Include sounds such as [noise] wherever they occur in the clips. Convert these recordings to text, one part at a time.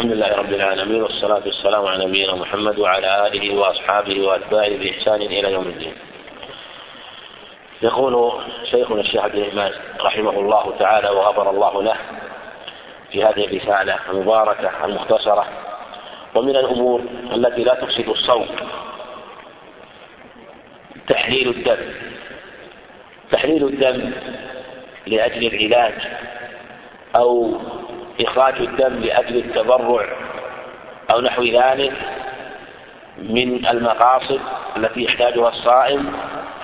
الحمد لله رب العالمين والصلاة والسلام على نبينا محمد وعلى آله وأصحابه وأتباعه بإحسان إلى يوم الدين. يقول شيخنا الشيخ عبد الإمام رحمه الله تعالى وغفر الله له في هذه الرسالة المباركة المختصرة ومن الأمور التي لا تفسد الصوم تحليل الدم تحليل الدم لأجل العلاج أو إخراج الدم لأجل التبرع أو نحو ذلك من المقاصد التي يحتاجها الصائم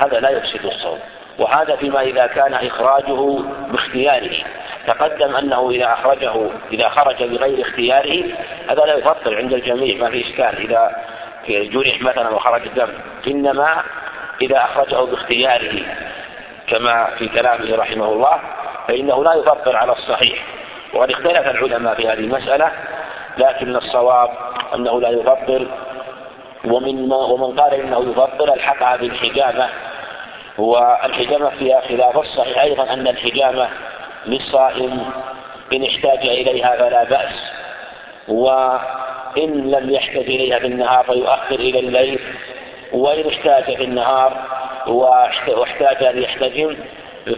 هذا لا يفسد الصوم. وهذا فيما إذا كان إخراجه باختياره. تقدم أنه إذا أخرجه إذا خرج بغير اختياره هذا لا يفطر عند الجميع ما في إشكال. إذا جرح مثلا وخرج الدم إنما إذا أخرجه باختياره كما في كلامه رحمه الله فإنه لا يفطر على الصحيح. وقد اختلف العلماء في هذه المسألة لكن الصواب أنه لا يفطر ومن ومن قال إنه يفطر الحقها بالحجامة والحجامة فيها خلاف الصحيح أيضا أن الحجامة للصائم إن احتاج إليها فلا بأس وإن لم يحتج إليها في النهار فيؤخر إلى الليل وإن احتاج في النهار واحتاج أن يحتجم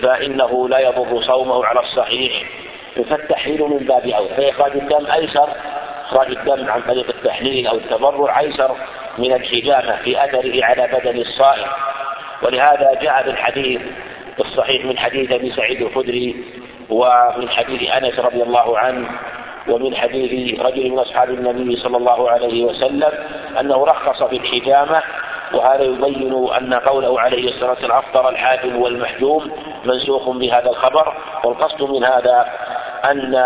فإنه لا يضر صومه على الصحيح. فالتحليل من باب أولى. فإخراج الدم أيسر إخراج الدم عن طريق التحليل أو التبرع أيسر من الحجامة في أثره على بدن الصائم. ولهذا جاء في الحديث الصحيح من حديث أبي سعيد الخدري ومن حديث أنس رضي الله عنه ومن حديث رجل من أصحاب النبي صلى الله عليه وسلم أنه رخص في الحجامة وهذا يبين أن قوله عليه الصلاة والسلام أفطر الحاكم والمحجوم منسوخ بهذا الخبر والقصد من هذا أن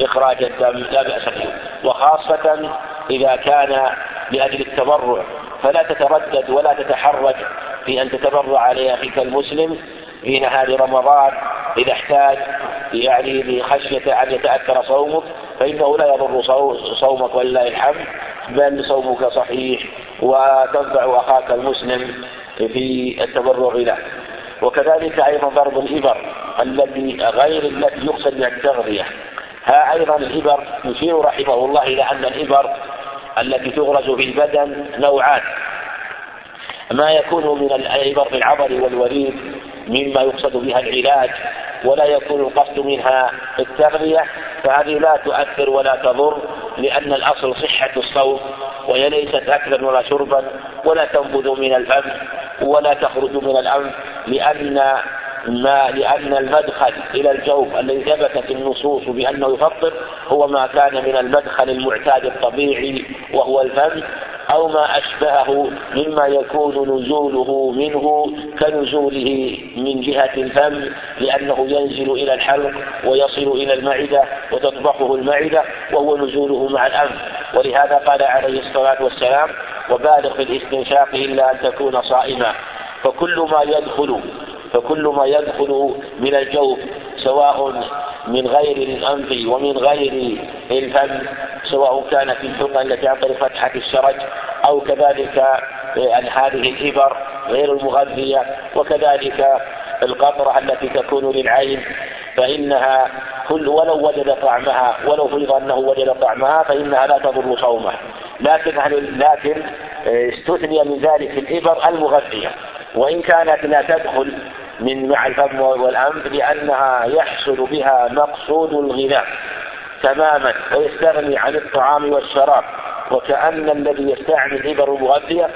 إخراج الدم لا بأس به وخاصة إذا كان لأجل التبرع. فلا تتردد ولا تتحرج في أن تتبرع على أخيك المسلم في نهار رمضان. إذا احتاج يعني لخشية أن يتأثر صومك فإنه لا يضر صومك ولله الحمد بل صومك صحيح وتنفع أخاك المسلم في التبرع له. وكذلك أيضا ضرب الإبر. الذي غير التي يقصد بها التغذية. ها أيضا الإبر يشير رحمه الله إلى أن الإبر التي تغرز في البدن نوعان. ما يكون من الإبر في العضل والوريد مما يقصد بها العلاج ولا يكون القصد منها التغذية فهذه لا تؤثر ولا تضر لأن الأصل صحة الصوم وهي ليست أكلا ولا شربا ولا تنبذ من الفم ولا تخرج من الأنف لأن ما لأن المدخل إلى الجوف الذي ثبتت النصوص بأنه يفطر هو ما كان من المدخل المعتاد الطبيعي وهو الفم أو ما أشبهه مما يكون نزوله منه كنزوله من جهة الفم لأنه ينزل إلى الحلق ويصل إلى المعدة وتطبخه المعدة وهو نزوله مع الأنف. ولهذا قال عليه الصلاة والسلام وبالغ في الاستنشاق إلا أن تكون صائما. فكل ما يدخل فكل ما يدخل من الجوف سواء من غير الأنف ومن غير الفم سواء كانت الحقن التي عن طريق فتحة الشرج أو كذلك عن هذه الإبر غير المغذية وكذلك القطرة التي تكون للعين فإنها كل ولو وجد طعمها ولو فرض أنه وجد طعمها فإنها لا تضر صومه. لكن لكن استثني من ذلك الإبر المغذية. وإن كانت لا تدخل من مع الفم والأنف لأنها يحصل بها مقصود الغذاء تماما ويستغني عن الطعام والشراب. وكأن الذي يستعمل الإبر المغذية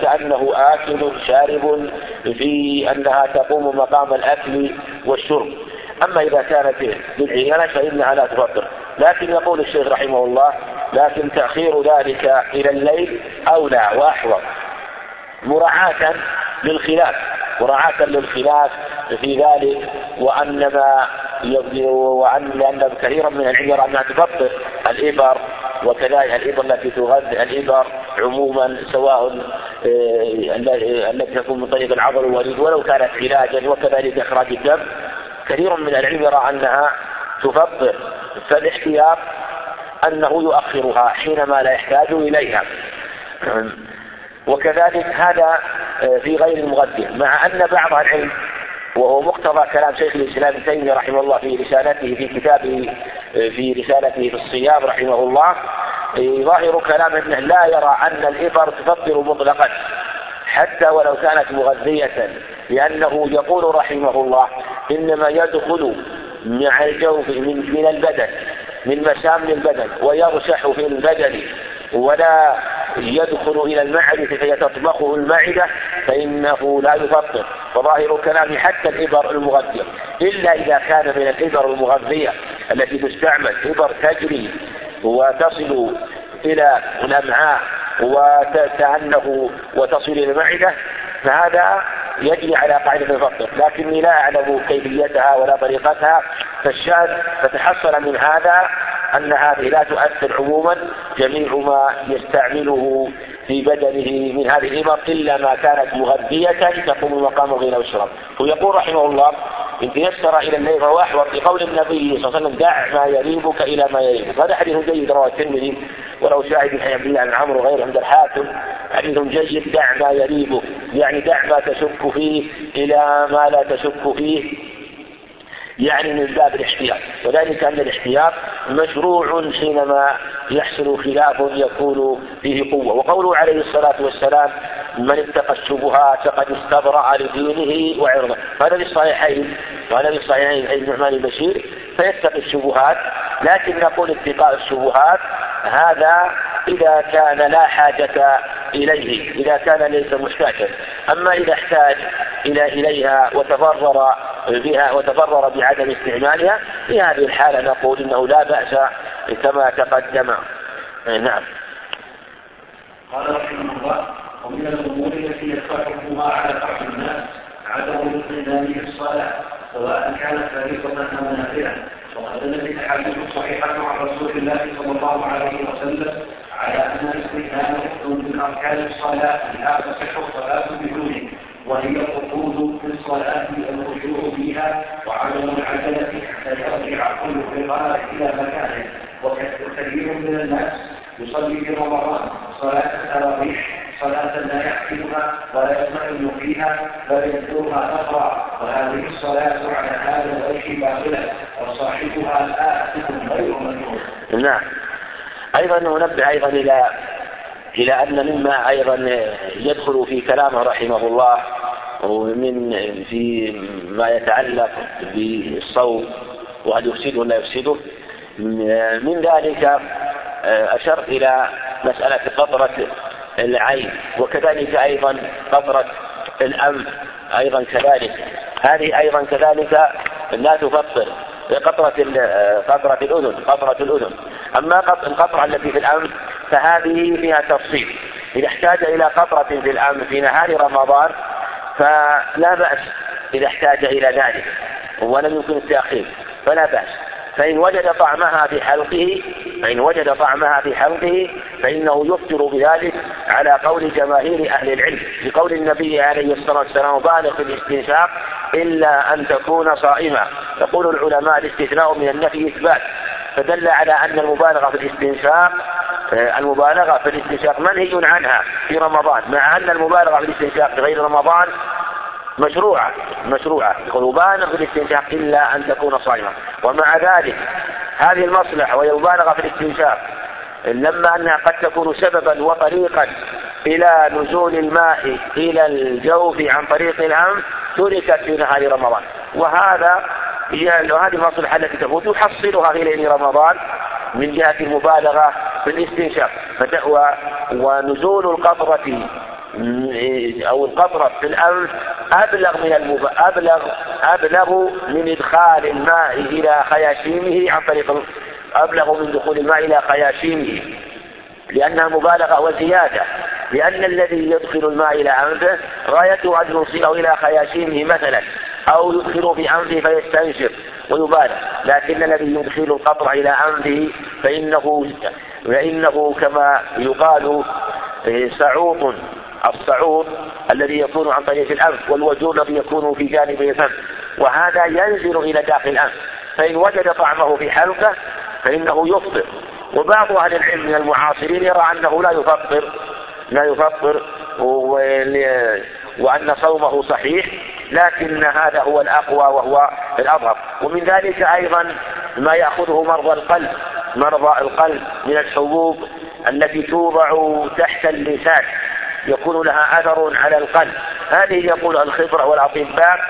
كأنه آكل شارب في أنها تقوم مقام الأكل والشرب. أما إذا كانت بالعيانة فإنها لا تفطر. لكن يقول الشيخ رحمه الله لكن تأخير ذلك إلى الليل أولى وأحوط. مراعاة للخلاف مراعاة للخلاف في ذلك وأن ما وأن لأن كثيرا من العلم يرى أنها تفطر الإبر وكذلك الإبر التي تغذي الإبر عموما سواء آه، التي تكون من طريق العضل والوريد ولو كانت علاجا وكذلك إخراج الدم. كثير من العلم يرى أنها تفطر فالاحتياط أنه يؤخرها حينما لا يحتاج إليها. وكذلك هذا آه، في غير المغذية مع أن بعض العلم وهو مقتضى كلام شيخ الإسلام ابن تيمية رحمه الله في رسالته في كتابه في رسالته في الصيام رحمه الله ظاهر كلام أنه لا يرى أن الإبر تفطر مطلقا حتى ولو كانت مغذية لأنه يقول رحمه الله إنما يدخل مع الجوف من, من البدن من مسام البدن ويرشح في البدن. ولا يدخل إلى المعدة فيتطبخه المعدة فإنه لا يفطر. وظاهر كلام حتى الإبر المغذية. إلا إذا كان من الإبر المغذية التي تستعمل إبر تجري وتصل إلى الأمعاء وكأنه وتصل إلى المعدة فهذا يجري على قاعدة الفطر لكني لا أعلم كيفيتها ولا طريقتها. فالشاذ فتحصل من هذا أن هذه لا تؤثر عموما. جميع ما يستعمله في بدنه من هذه الإبر إلا ما كانت مغذية تقوم مقام غير ويشرب ويقول رحمه الله إن تيسر إلى الليل فهو أحوط لقول النبي صلى الله عليه وسلم دع ما يريبك إلى ما يريبك هذا حديث جيد رواه الترمذي ولو شاهد حي عبد الله عن عمرو وغيره عند الحاكم. حديث جيد دع ما يريبك يعني دع ما تشك فيه إلى ما لا تشك فيه. يعني من باب الاحتياط. وذلك أن الاحتياط مشروع حينما يحصل خلاف يكون فيه قوة. وقوله عليه الصلاة والسلام من اتقى الشبهات فقد استبرأ لدينه وعرضه. هذا في الصحيحين. وهذا في الصحيحين عن النعمان البشير. فيتقي الشبهات. لكن نقول اتقاء الشبهات هذا إذا كان لا حاجة إليه إذا كان ليس محتاجا أما إذا احتاج إلى إليها وتضرر بها وتضرر بعدم استعمالها في هذه الحالة نقول إنه لا بأس كما تقدم. نعم. قال رحمه الله ومن الأمور التي يدفعهما على بعض الناس عدم الاطمئنان بالصلاة سواء كانت فريضة أو نافلة وقد دلت الأحاديث الصحيحة عن رسول الله صلى الله عليه وسلم على أن الاستئذان ركن من أركان الصلاة لا تصح الصلاة بدونه. وهي الركود في الصلاة والخشوع فيها وعدم العجلة حتى يرجع كل قراءة إلى مكانه وكثير من الناس يصلي في رمضان صلاة التراويح صلاة لا يحسبها ولا يطمئن فيها بل يذكرها أخرى وهذه الصلاة على هذا الوجه باطلة وصاحبها آثم غير مجنون. نعم. أيضا ننبه أيضا إلى إلى أن مما أيضا يدخل في كلامه رحمه الله ومن في ما يتعلق بالصوم وهل يفسده ولا يفسده. من ذلك أشر إلى مسألة قطرة العين وكذلك أيضا قطرة الأنف أيضا كذلك. هذه أيضا كذلك لا تفطر قطرة قطرة الأذن قطرة الأذن. أما القطرة التي في الأنف فهذه فيها تفصيل. إذا احتاج إلى قطرة في الأنف في نهار رمضان فلا بأس إذا احتاج إلى ذلك ولم يمكن التأخير فلا بأس. فإن وجد طعمها في حلقه فإن وجد طعمها في حلقه فإنه يفطر بذلك على قول جماهير أهل العلم بقول النبي عليه الصلاة والسلام بالغ في الاستنشاق إلا أن تكون صائما يقول العلماء الاستثناء من النفي إثبات فدل على أن المبالغة في الاستنشاق آه، المبالغة في الاستنشاق منهي عنها في رمضان مع أن المبالغة في الاستنشاق في غير رمضان مشروعة مشروعة بالغ في الاستنشاق إلا أن تكون صائما ومع ذلك هذه المصلحة وهي المبالغة في الاستنشاق لما أنها قد تكون سببا وطريقا إلى نزول الماء إلى الجوف عن طريق الأنف تركت في نهار رمضان. وهذا هي هذه المصلحة التي تفوت يحصلها في ليل رمضان من جهة المبالغة في الاستنشاق. ونزول القطرة أو القطرة في الأنف أبلغ من المب... أبلغ أبلغ من إدخال الماء إلى خياشيمه عن طريق أبلغ من دخول الماء إلى خياشيمه. لأنها مبالغة وزيادة لأن الذي يدخل الماء إلى أنفه غايته أن يوصله إلى خياشيمه مثلا. أو يدخل في أنفه فيستنشق ويبالغ. لكن الذي يدخل القطر إلى أنفه فإنه فإنه كما يقال سعوط الصعود الذي يكون عن طريق الأنف والوجود الذي يكون في جانب الفم. وهذا ينزل إلى داخل الأنف. فإن وجد طعمه في حلقة فإنه يفطر. وبعض أهل العلم من المعاصرين يرى أنه لا يفطر لا يفطر وأن صومه صحيح. لكن هذا هو الأقوى وهو الأظهر. ومن ذلك أيضا ما يأخذه مرضى القلب مرضى القلب من الحبوب التي توضع تحت اللسان. يكون لها أثر على القلب. هذه يقول الخبرة والأطباء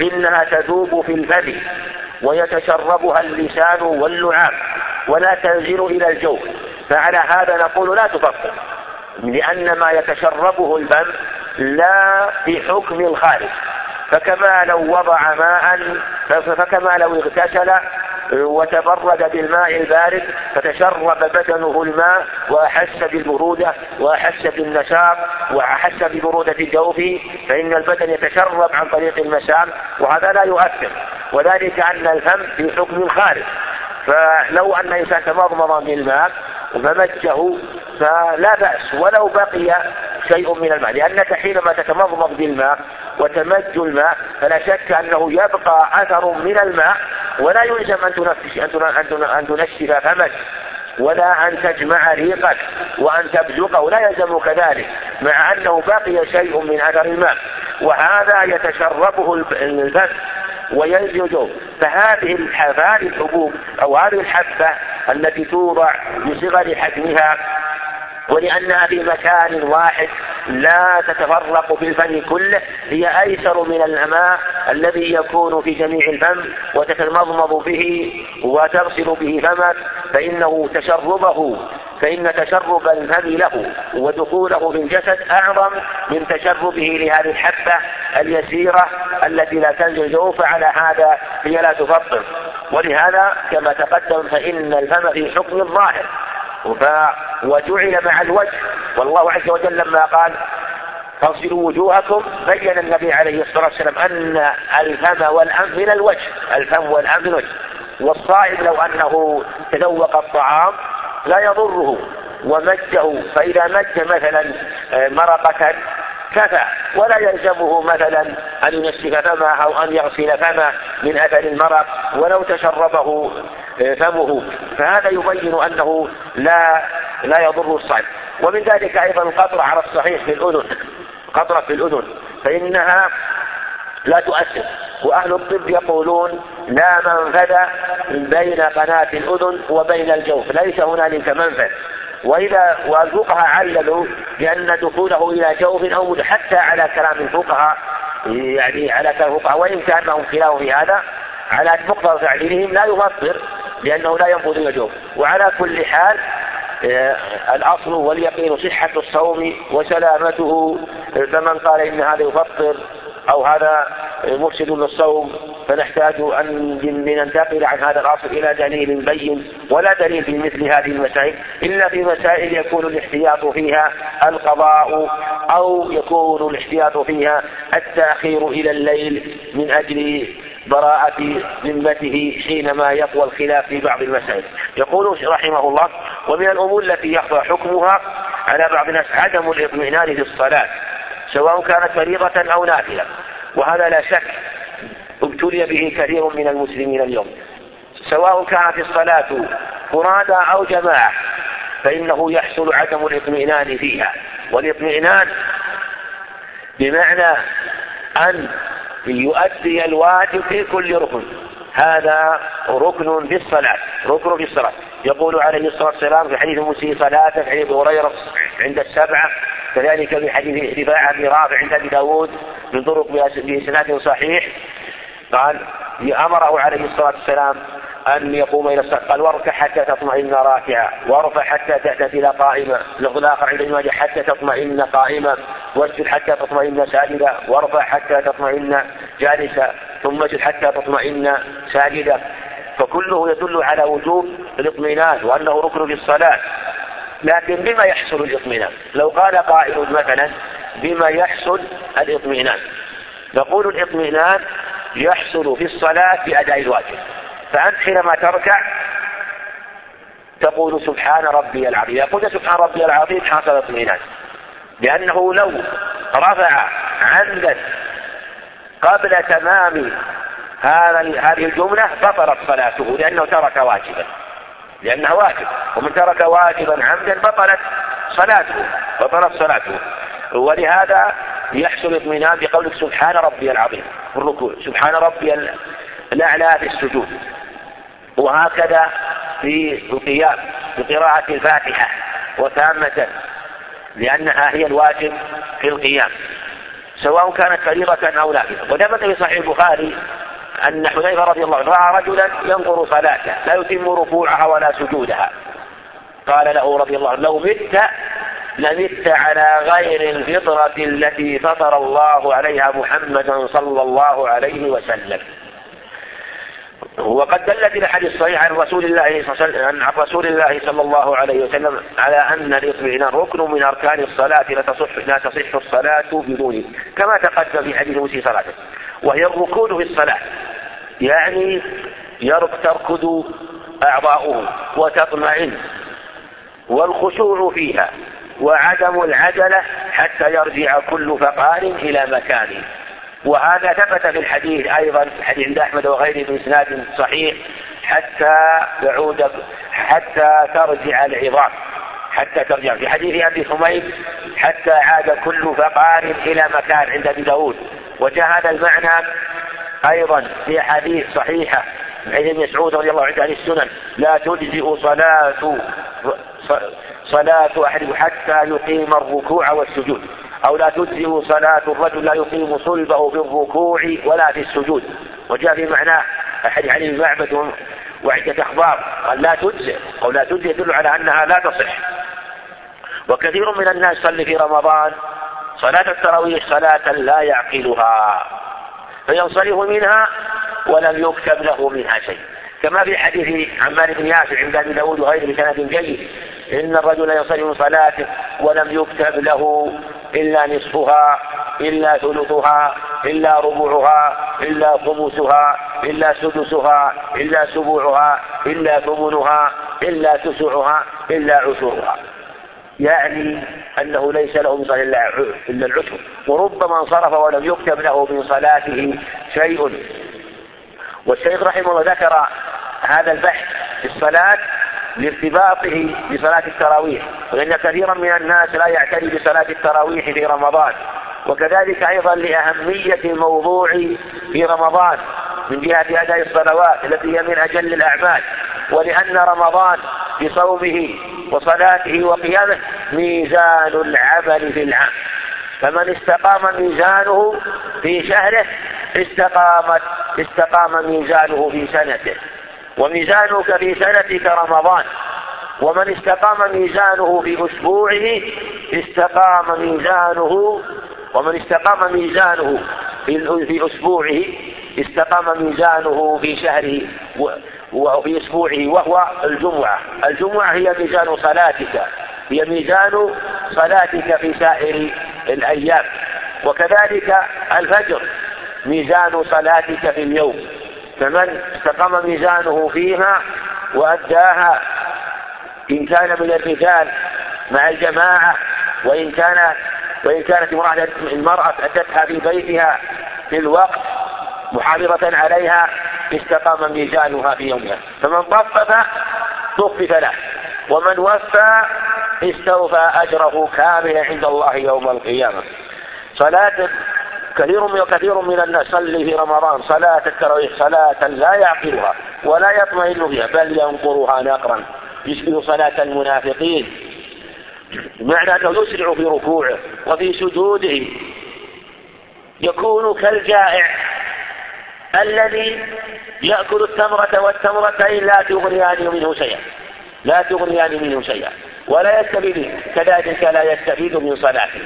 إنها تذوب في الفم ويتشربها اللسان واللعاب ولا تنزل إلى الجوف فعلى هذا نقول لا تفطر لأن ما يتشربه الفم لا في حكم الخارج فكما لو وضع ماء فكما لو اغتسل وتبرد بالماء البارد فتشرب بدنه الماء وأحس بالبرودة وأحس بالنشاط وأحس ببرودة الجوف فإن البدن يتشرب عن طريق المسام وهذا لا يؤثر. وذلك أن الفم في حكم الخارج فلو أن إنسان تمضمض بالماء فمجه فلا بأس ولو بقي شيء من الماء لأنك حينما تتمضمض بالماء وتمج الماء فلا شك أنه يبقى أثر من الماء ولا يلزم أن تنفش أن تنشف فمك ولا أن تجمع ريقك وأن تبزقه لا يلزم كذلك مع أنه بقي شيء من أثر الماء. وهذا يتشربه الفم وينزل فهذه فهذه الحبوب أو هذه الحبة التي توضع بصغر حجمها ولأنها في مكان واحد لا تتفرق في الفم كله هي أيسر من الماء الذي يكون في جميع الفم وتتمضمض به وتغسل به فمك فإنه تشربه فإن تشرب الفم له ودخوله في الجسد أعظم من تشربه لهذه الحبة اليسيرة التي لا تنزل جوف على هذا هي لا تفطر ولهذا كما تقدم فإن الفم في حكم الظاهر. وجعل مع الوجه. والله عز وجل لما قال فاغسلوا وجوهكم بين النبي عليه الصلاة والسلام أن الفم والأنف من الوجه. الفم والأنف من الوجه. والصائم لو أنه تذوق الطعام لا يضره. ومجه فإذا مج مثلا آه، مرقة كفى ولا يلزمه مثلا أن ينشف فمه أو أن يغسل فمه من أثر المرق ولو تشربه آه، فمه. فهذا يبين أنه لا لا يضر الصائم ومن ذلك أيضا القطرة على الصحيح في الأذن قطرة في الأذن فإنها لا تؤثر. وأهل الطب يقولون لا منفذ بين قناة الأذن وبين الجوف ليس هنالك منفذ. وإذا والفقهاء عللوا بأن دخوله إلى جوف أو حتى على كلام الفقهاء يعني على كلام الفقهاء وإن كان لهم خلاف في هذا على مقتضى تعليلهم لا يفطر لأنه لا ينفذ إلى الجوف وعلى كل حال آه، الأصل واليقين صحة الصوم وسلامته فمن قال إن هذا يفطر أو هذا مفسد للصوم فنحتاج أن لننتقل عن هذا الأصل إلى دليل بين ولا دليل في مثل هذه المسائل إلا في مسائل يكون الاحتياط فيها القضاء أو يكون الاحتياط فيها التأخير إلى الليل من أجل براءة ذمته حينما يقوى الخلاف في بعض المسائل. يقول رحمه الله ومن الأمور التي يخفى حكمها على بعض الناس عدم الاطمئنان في الصلاة. سواء كانت فريضة أو نافلة. وهذا لا شك ابتلي به كثير من المسلمين اليوم. سواء كانت الصلاة فرادى أو جماعة فإنه يحصل عدم الاطمئنان فيها. والاطمئنان بمعنى أن يؤدي الواجب في كل ركن. هذا ركن في الصلاة ركن في الصلاة. يقول عليه الصلاة والسلام في حديث مسيء صلاته في حديث هريرة عند السبعة كذلك في حديث رفاعة بن رافع عند أبي داود من طرق بإسناد صحيح. قال أمره عليه الصلاة والسلام أن يقوم إلى الصلاة. قال واركع حتى تطمئن راكعا. وارفع حتى تعتدل قائما اللفظ الآخر عند الماجه حتى تطمئن قائما واسجد حتى تطمئن ساجدا. وارفع حتى تطمئن جالسا. ثم اسجد حتى تطمئن ساجدا. فكله يدل على وجوب الاطمئنان وأنه ركن في الصلاة. لكن بما يحصل الاطمئنان. لو قال قائل مثلا بما يحصل الاطمئنان. نقول الاطمئنان يحصل في الصلاة بأداء الواجب. فأنت حينما تركع تقول سبحان ربي العظيم. إذا قلت سبحان ربي العظيم حصل اطمئنان لأنه لو رفع عمدا قبل تمام هذه الجملة بطلت صلاته لأنه ترك واجبا. لأنه واجب. ومن ترك واجبا عمدا بطلت صلاته بطلت صلاته. ولهذا يحصل اطمئنان بقولك سبحان ربي العظيم. في الركوع سبحان ربي الأعلى في السجود وهكذا في القيام بقراءة الفاتحة وتامة لأنها هي الواجب في القيام سواء كانت فريضة أو نافلة وثبت في صحيح البخاري أن حذيفة رضي الله عنه رأى رجلا ينظر صلاته لا يتم ركوعها ولا سجودها. قال له رضي الله عنه لو مت لمت على غير الفطرة التي فطر الله عليها محمدا صلى الله عليه وسلم. وقد دلت الأحاديث الصحيحة عن رسول الله صلى عن رسول الله صلى الله عليه وسلم على أن الاطمئنان ركن من أركان الصلاة لا تصح لا تصح الصلاة بدونه كما تقدم في حديث موسى صلاته وهي الركون في الصلاة. يعني تركض أعضاؤه وتطمئن والخشوع فيها وعدم العجلة حتى يرجع كل فقار إلى مكانه. وهذا ثبت في الحديث أيضا حديث عند أحمد وغيره باسناد صحيح حتى يعود حتى ترجع العظام حتى ترجع. في حديث أبي حميد حتى عاد كل فقار إلى مكان عند أبي داود. وجاء هذا المعنى أيضا في احاديث صحيحه عن ابن مسعود رضي الله عنه عن السنن لا تجزئ صلاة صلاة أحد حتى يقيم الركوع والسجود أو لا تجزئ صلاة الرجل لا يقيم صلبه في الركوع ولا في السجود. وجاء في معناه أحد عن المعبد وعدة أخبار قال لا تجزئ. أو لا تجزئ يدل على أنها لا تصح. وكثير من الناس يصلي في رمضان صلاة التراويح صلاة لا يعقلها. فينصرف منها ولم يكتب له منها شيء. كما في حديث عمار بن ياسر عند أبي داود وغيره بسند جيد إن الرجل يصلي من صلاته ولم يكتب له إلا نصفها إلا ثلثها إلا ربعها إلا خمسها إلا سدسها إلا سبوعها إلا ثمنها إلا تسعها إلا عشرها. يعني أنه ليس له من صلاة إلا العشر وربما انصرف ولم يكتب له من صلاته شيء. والشيخ رحمه الله ذكر هذا البحث في الصلاة لارتباطه بصلاة التراويح وإن كثيرا من الناس لا يعتني بصلاة التراويح في رمضان. وكذلك أيضا لأهمية الموضوع في رمضان من جهة أداء الصلوات التي هي من أجل الأعمال. ولأن رمضان بصومه وصلاته وقيامه ميزان العمل في العام. فمن استقام ميزانه في شهره استقامت استقام ميزانه في سنته. وميزانك في سنتك رمضان. ومن استقام ميزانه في أسبوعه استقام ميزانه. ومن استقام ميزانه في أسبوعه استقام ميزانه في شهره. وفي أسبوعه وهو الجمعة. الجمعة هي ميزان صلاتك. هي ميزان صلاتك في سائر الأيام. وكذلك الفجر ميزان صلاتك في اليوم. فمن استقام ميزانه فيها وأداها إن كان من الرجال مع الجماعة وإن كان وإن كانت المرأة أتتها في بيتها في الوقت محافظة عليها استقام ميزانها في يومها. فمن طفف طفف له ومن وفى استوفى أجره كاملا عند الله يوم القيامة. صلاة كثير من كثير من الناس صلي في رمضان صلاة التراويح صلاة لا يعقلها ولا يطمئن بها بل ينقرها نقرا. يشبه صلاة المنافقين. بمعنى أنه يسرع في ركوعه وفي سجوده. يكون كالجائع الذي يأكل التمرة والتمرتين لا تغنيان منه شيئا. لا تغنيان منه شيئا. ولا يستفيد كذلك لا يستفيد من صلاته.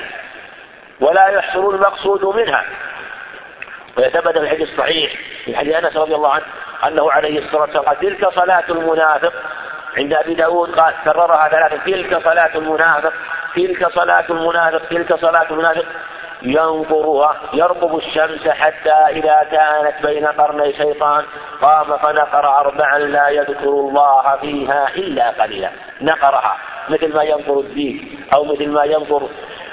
ولا يحصل المقصود منها. في الحديث الصحيح في حديث أنس رضي الله عنه أنه عليه الصلاة والسلام قال تلك صلاة المنافق. عند أبي داود قال كررها ثلاثة تلك صلاة المنافق. تلك صلاة المنافق. تلك صلاة المنافق. ينظرها يرقب الشمس حتى إذا كانت بين قرني شيطان. قام فنقر أربعا لا يذكر الله فيها إلا قليلا. نقرها. مثل ما ينظر الديك أو مثل ما ينظر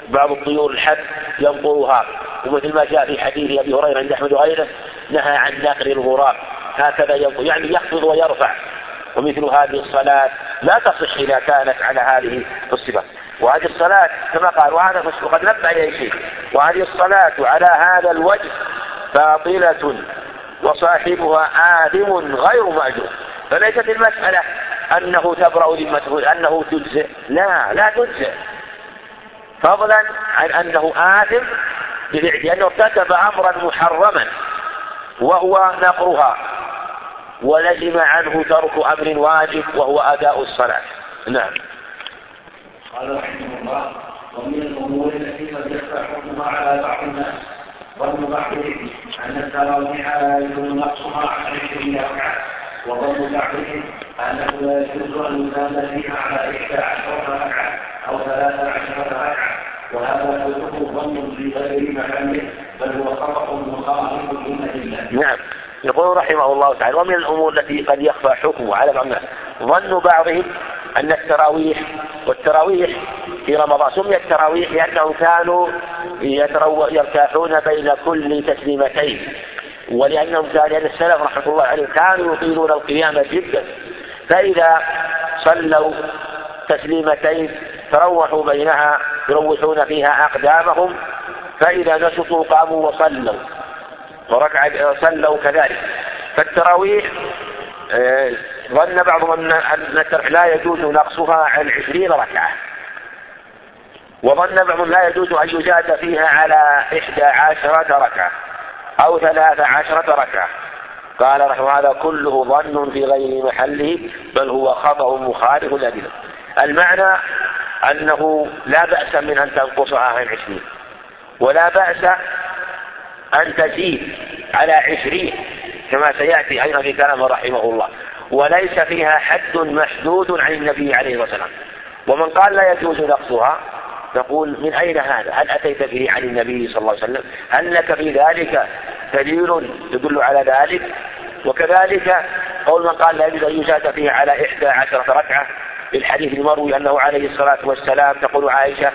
بعض الطيور الحد ينقرها ومثل ما جاء في حديث أبي هريرة عند أحمد وغيره نهى عن نقر الغراب. هكذا ينقر يعني يخفض ويرفع. ومثل هذه الصلاة لا تصح إذا كانت على هذه الصفة. وهذه الصلاة كما قال وهذا وقد نبه إليه شيء. وهذه الصلاة على هذا الوجه باطلة وصاحبها آثم غير مأجور. فليست المسألة أنه تبرأ ذمته أنه تجزئ. لا لا تجزئ. فضلا عن أنه آثم لأنه ارتكب أمرا محرما وهو نقرها. ولزم عنه ترك أمر واجب وهو أداء الصلاة نعم قال رحمه الله ومن الأمور التي قد يخفى حكمها على بعض الناس بعضهم أن التراويح لا يجوز نقصها عن عشرين ركعة وظن بعضهم أنه لا يجوز أن يزاد فيها على إحدى عشرة ركعة أو ثلاث عشرة ركعة وهذا كله ظن في غير محله بل هو خطأ مخالف للأدلة. نعم. يقول رحمه الله تعالى ومن الأمور التي قد يخفى حكمه على الناس ظن بعضهم أن التراويح والتراويح في رمضان سميت التراويح لأنهم كانوا يرتاحون بين كل تسليمتين ولأنهم كان لأن السلف رحمة الله عليهم كانوا يطيلون القيام جدا فإذا صلوا تسليمتين تروحوا بينها يروحون فيها أقدامهم فإذا نشطوا قاموا وصلوا. وركع صلوا كذلك. فالتراويح آه، ظن بعضهم أن أن لا يجوز نقصها عن عشرين ركعة. وظن بعضهم لا يجوز أن يزاد فيها على إحدى عشرة ركعة أو ثلاث عشرة ركعة. قال رحمه هذا كله ظن في غير محله بل هو خطأ مخالف للأدلة. المعنى أنه لا بأس من أن تنقصها عن عشرين. ولا بأس أن تزيد على عشرين كما سيأتي أيضا في كلامه رحمه الله وليس فيها حد محدود عن النبي عليه الصلاة والسلام ومن قال لا يجوز نقصها نقول من أين هذا؟ هل أتيت به عن النبي صلى الله عليه وسلم؟ هل لك في ذلك دليل يدل على ذلك؟ وكذلك قول من قال لا يجوز أن يزاد فيه على إحدى عشرة ركعة بالحديث المروي أنه عليه الصلاة والسلام تقول عائشة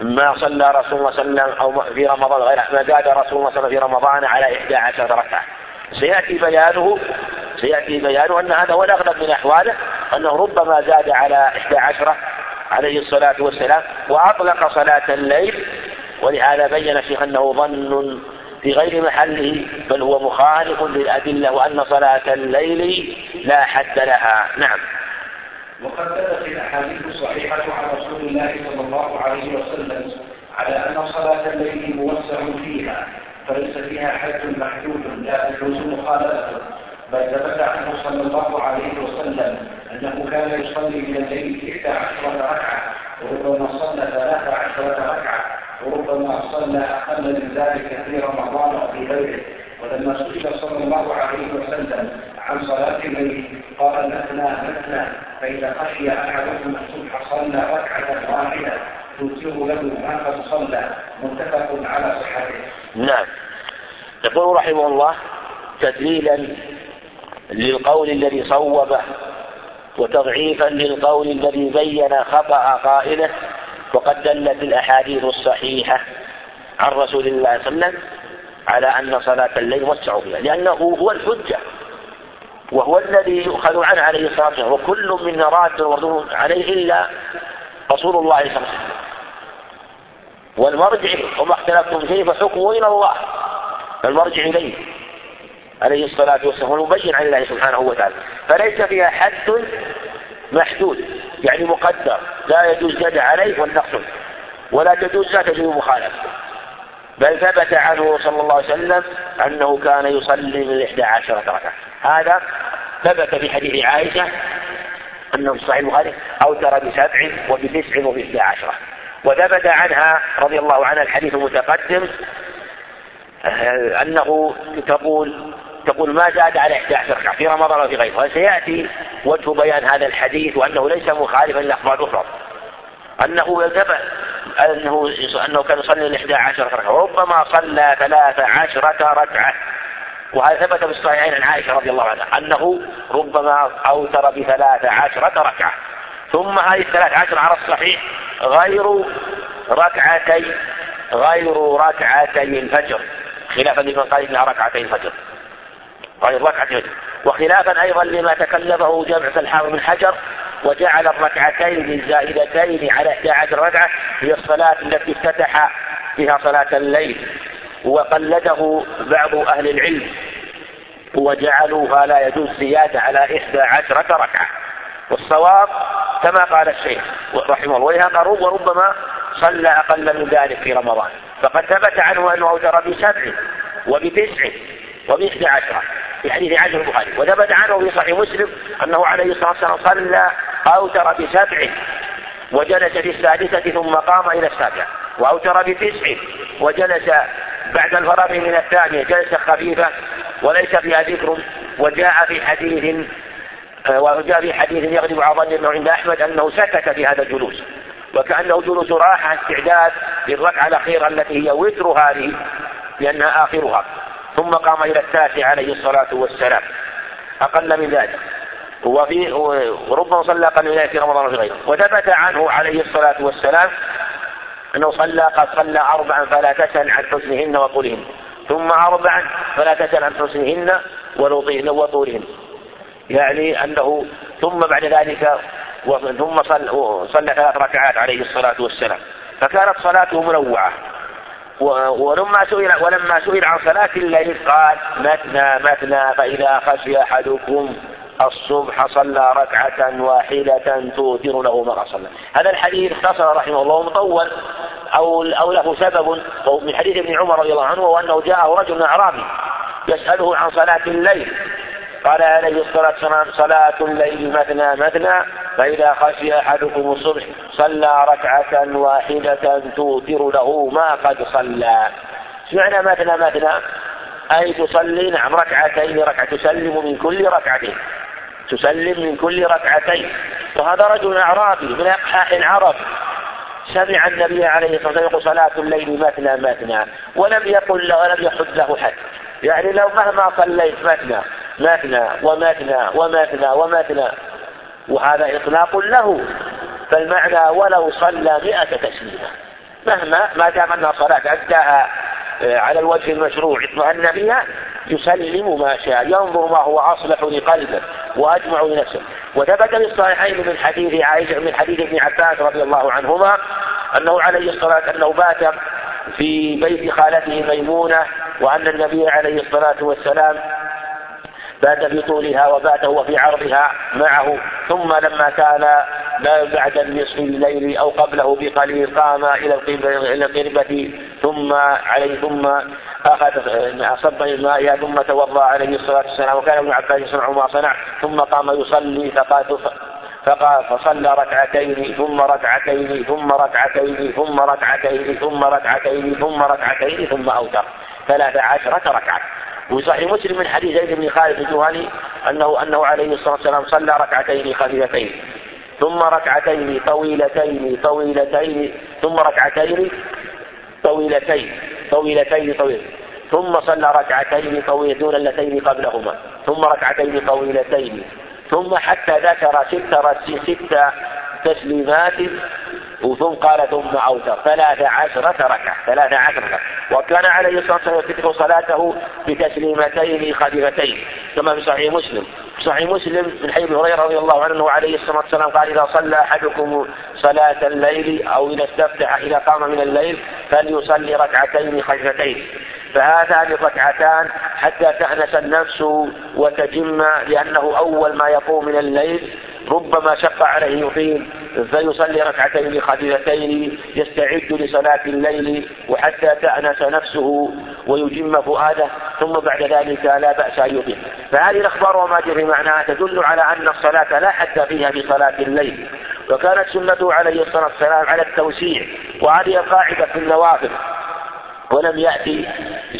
ما صلى رسول الله صلى الله عليه وسلم أو في رمضان غير ما زاد رسول الله صلى الله عليه وسلم في رمضان على إحدى عشرة ركعة. سيأتي بيانه سيأتي بيانه أن هذا هو الأغلب من أحواله أنه ربما زاد على إحدى عشرة عليه الصلاة والسلام وأطلق صلاة الليل. ولهذا بين الشيخ أنه ظن في غير محله بل هو مخالف للأدلة وأن صلاة الليل لا حد لها. نعم. وقد ثبت الأحاديث الصحيحة عن رسول الله صلى الله عليه وسلم على أن صلاة الليل موسع فيها فليس فيها حد محدود لا تجوز مخالفته بل ثبت عنه صلى الله عليه وسلم أنه كان يصلي من الليل إحدى عشرة ركعة وربما صلى ثلاث عشرة ركعة وربما صلى أقل من ذلك في رمضان وفي غيره. ولما سئل صلى الله عليه وسلم عن صلاة الليل قال مثنى مثنى فإذا خشي أحدكم الصبح صلى ركعة واحدة توتر له ما قد صلى متفق على صحته. نعم. يقول رحمه الله تدليلا للقول الذي صوبه وتضعيفا للقول الذي بين خطأ قائله وقد دلت الأحاديث الصحيحة عن رسول الله صلى الله عليه وسلم على أن صلاة الليل وسعوا فيها لأنه هو الحجة وهو الذي يؤخذ عنه عليه الصلاة والسلام وكل منا راد عليه إلا رسول الله صلى الله عليه وسلم. والمرجع وما اختلفتم فيه فحكمه إلى الله. المرجع إليه عليه الصلاة والسلام والمبين عن الله سبحانه وتعالى. فليس فيها حد محدود يعني مقدر لا يجوز زاد عليه والنقص ولا تجوز لا تجوز مخالفة بل ثبت عنه صلى الله عليه وسلم أنه كان يصلي من إحدى عشرة ركعة. هذا ثبت في حديث عائشة أنه في صحيح البخاري أوتر بسبع وبتسع وبإحدى عشرة وثبت عنها رضي الله عنها الحديث المتقدم أنه تقول تقول ما زاد على 11 ركعة في رمضان وفي غيره. وسيأتي وجه بيان هذا الحديث وأنه ليس مخالفا للأخبار الأخرى أنه أنه أنه كان يصلي الإحدى عشرة ركعة وربما صلى ثلاث عشرة ركعة. وهذا ثبت في الصحيحين عن عائشة رضي الله عنها أنه ربما أوتر بثلاث عشرة ركعة. ثم هذه الثلاث عشر على الصحيح غير ركعتي غير ركعتي الفجر خلافا لمن قال إنها ركعتي الفجر. غير ركعتي الفجر. وخلافا أيضا لما تكلفه جمع الحافظ بن حجر وجعل الركعتين الزائدتين على 11 ركعة هي الصلاة التي افتتح فيها صلاة الليل وقلده بعض أهل العلم وجعلوها لا يجوز زيادة على إحدى عشرة ركعة. والصواب كما قال الشيخ رحمه الله ولهذا وربما صلى أقل من ذلك في رمضان فقد ثبت عنه أنه أوتر بسبع وبتسع وبإحدى عشرة في حديث عائشة البخاري وثبت عنه في صحيح مسلم أنه عليه الصلاة والسلام صلى أوتر بسبع وجلس في السادسة ثم قام إلى السابعة وأوتر بتسع وجلس بعد الفراغ من الثانية جلسة خفيفة وليس فيها ذكر وجاء في حديث وجاء في حديث يغلب على أنه عند أحمد أنه سكت في هذا الجلوس وكأنه جلوس راحة استعداد للركعة الأخيرة التي هي وتر هذه لأنها آخرها. ثم قام إلى التاسع عليه الصلاة والسلام. أقل من ذلك. وفي وربما صلى من ذلك في رمضان وفي غيره. وثبت عنه عليه الصلاة والسلام أنه صلى قد صلى اربعا فلا تسأل عن حسنهن وطولهن. ثم اربعا فلا تسأل عن حسنهن وطولهن. يعني أنه ثم بعد ذلك ثم صلى, صلى ثلاث ركعات عليه الصلاة والسلام. فكانت صلاته منوعة. ولما سئل ولما سئل عن صلاة الليل قال مثنى مثنى فإذا خشي أحدكم الصبح صلى ركعة واحدة توتر له ما صلى. هذا الحديث اختصر رحمه الله مطول أو أو له سبب. من حديث ابن عمر رضي الله عنه وأنه جاءه رجل أعرابي يسأله عن صلاة الليل. قال عليه الصلاة والسلام صلاة الليل مثنى مثنى فإذا خشي أحدكم الصبح صلى ركعة واحدة توتر له ما قد صلى. معنى مثنى مثنى أي تصلي؟ نعم ركعتين ركعة تسلم من كل ركعتين. تسلم من كل ركعتين. وهذا رجل أعرابي من أقحاح العرب. سمع النبي عليه الصلاة والسلام يقول صلاة الليل مثنى مثنى ولم يقل له ولم يحد له حد. يعني لو مهما صليت مثنى مثنى ومثنى ومثنى ومثنى وهذا إطلاق له فالمعنى ولو صلى مئة تسليمة. مهما ما دام أنها صلاة أداها آه، على الوجه المشروع اطمأن بها يسلم ما شاء ينظر ما هو أصلح لقلبه وأجمع لنفسه. وثبت في الصحيحين من حديث عائشة من حديث ابن عباس رضي الله عنهما أنه عليه الصلاة أنه بات في بيت خالته ميمونة وأن النبي عليه الصلاة والسلام بات في طولها وبات هو في عرضها معه ثم لما كان بعد نصف الليل أو قبله بقليل قام إلى إلى القربة ثم عليه ثم أخذ صب الماء ثم توضأ عليه الصلاة والسلام وكان ابن عباس يصنع ما صنع ثم قام يصلي فقال فقال فصلى ركعتين ثم ركعتين ثم ركعتين ثم ركعتين ثم ركعتين ثم ركعتين ثم أوتر ثلاث عشرة ركعة. وفي صحيح مسلم من حديث زيد بن خالد الجهني أنه أنه عليه الصلاة والسلام صلى ركعتين خفيفتين ثم ركعتين طويلتين طويلتين ثم ركعتين طويلتين طويلتين طويلتين ثم صلى ركعتين طويلتين اللتين قبلهما ثم ركعتين طويلتين ثم حتى ذكر ست ست تسليمات ثم قال ثم أوتر. ثلاث عشرة ركعة ثلاث عشرة ركعة وكان عليه الصلاة والسلام يفتتح صلاته بتسليمتين خفيفتين كما في صحيح مسلم. في صحيح مسلم من حديث هريرة رضي الله عنه عليه الصلاة والسلام قال إذا صلى أحدكم صلاة الليل أو إذا استفتح إذا قام من الليل فليصلي ركعتين خفيفتين. فهاتان الركعتان حتى تأنس النفس وتجم لأنه أول ما يقوم من الليل ربما شق عليه يطيل فيصلي ركعتين خفيفتين يستعد لصلاة الليل وحتى تأنس نفسه ويجم فؤاده ثم بعد ذلك لا بأس أن يطيل. فهذه الأخبار وما جري معناها تدل على أن الصلاة لا حد فيها في صلاة الليل. وكانت سنته عليه الصلاة والسلام على التوسيع وهذه القاعدة في النوافل ولم يأتي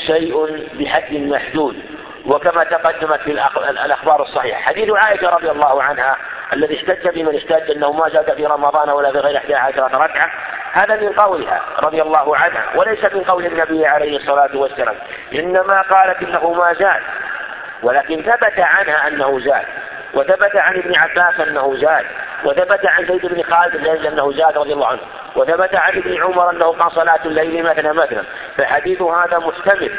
شيء بحد محدود. وكما تقدمت في الأخبار الصحيحة. حديث عائشة رضي الله عنها الذي احتج بمن احتج أنه ما زاد في رمضان ولا في غير 11 ركعة هذا من قولها رضي الله عنها وليس من قول النبي عليه الصلاة والسلام. إنما قالت إنه ما زاد ولكن ثبت عنها أنه زاد وثبت عن ابن عباس أنه زاد وثبت عن زيد بن خالد أنه زاد رضي الله عنه وثبت عن ابن عمر أنه قال صلاة الليل مثنى مثنى فحديث هذا محتمل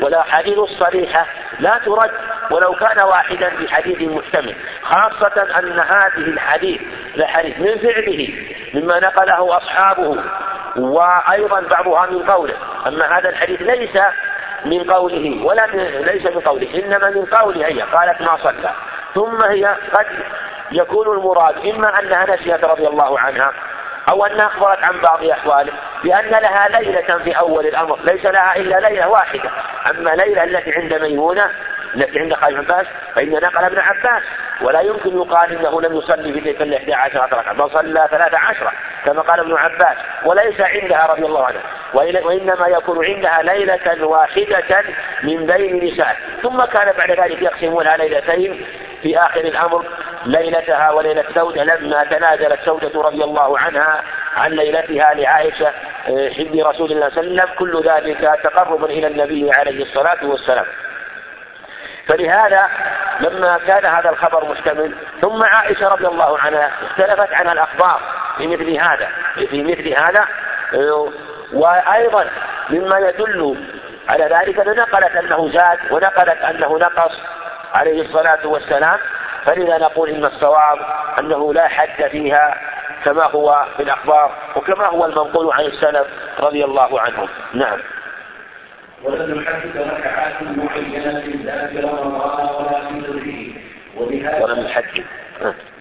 والأحاديث الصريحة لا ترد ولو كان واحدا بحديث محتمل خاصة أن هذه الحديث لحديث من فعله مما نقله أصحابه وأيضا بعضها من قوله أما هذا الحديث ليس من قوله ولا من ليس من قوله إنما من قوله هي قالت ما صلى. ثم هي قد يكون المراد إما أنها نسيت رضي الله عنها أو أنها أخبرت عن بعض أحواله بأن لها ليلة في أول الأمر ليس لها إلا ليلة واحدة. أما ليلة التي عند ميمونة عند خالد عباس فإن نقل ابن عباس ولا يمكن يقال إنه لم يصلي في تلك الإحدى عشرة ركعة بل صلى ثلاث عشرة كما قال ابن عباس وليس عندها رضي الله عنها وإنما يكون عندها ليلة واحدة من بين نساء ثم كان بعد ذلك يقسمونها ليلتين في آخر الأمر ليلتها وليلة سودة لما تنازلت سودة رضي الله عنها عن ليلتها لعائشة آه، حب رسول الله صلى الله عليه وسلم كل ذلك تقربا إلى النبي عليه الصلاة والسلام. فلهذا لما كان هذا الخبر محتمل ثم عائشة رضي الله عنها اختلفت عنها الأخبار في مثل هذا في مثل هذا وأيضا مما يدل على ذلك نقلت أنه زاد ونقلت أنه نقص عليه الصلاة والسلام. فلذا نقول إن الصواب أنه لا حد فيها كما هو في الأخبار وكما هو المنقول عن السلف رضي الله عنهم. نعم. ولم يحدد ركعات معينة لا في رمضان ولا في غيره ولهذا ولم يحدد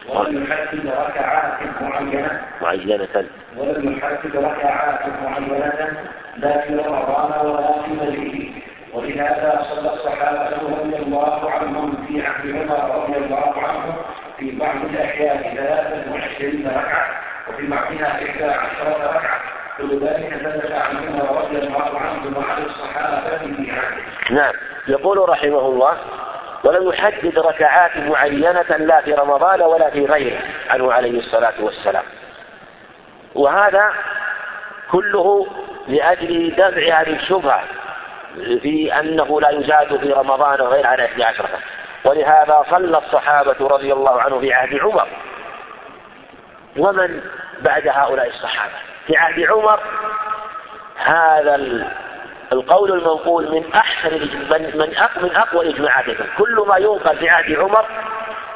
ولم يحدد ركعات معينة. معينة. ولم يحدد ركعات معينة لا في رمضان ولا في غيره ولهذا صلى الصحابة رضي الله عنهم في عهد عمر رضي الله عنه في بعض الأحيان ثلاثة وعشرين ركعة وفي بعضها إحدى عشرة ركعة. كل ذلك ثبت عن عمر رضي الله عنه وعن الصحابة في عهده. نعم. يقول رحمه الله ولم يحدد ركعات معينة لا في رمضان ولا في غيره عنه عليه الصلاة والسلام. وهذا كله لأجل دفع هذه الشبهة في أنه لا يزاد في رمضان غير على 11 ولهذا صلى الصحابة رضي الله عنه في عهد عمر. ومن بعد هؤلاء الصحابة؟ في عهد عمر هذا القول المنقول من أحسن من من من أقوى الإجماعات كل ما ينقل في عهد عمر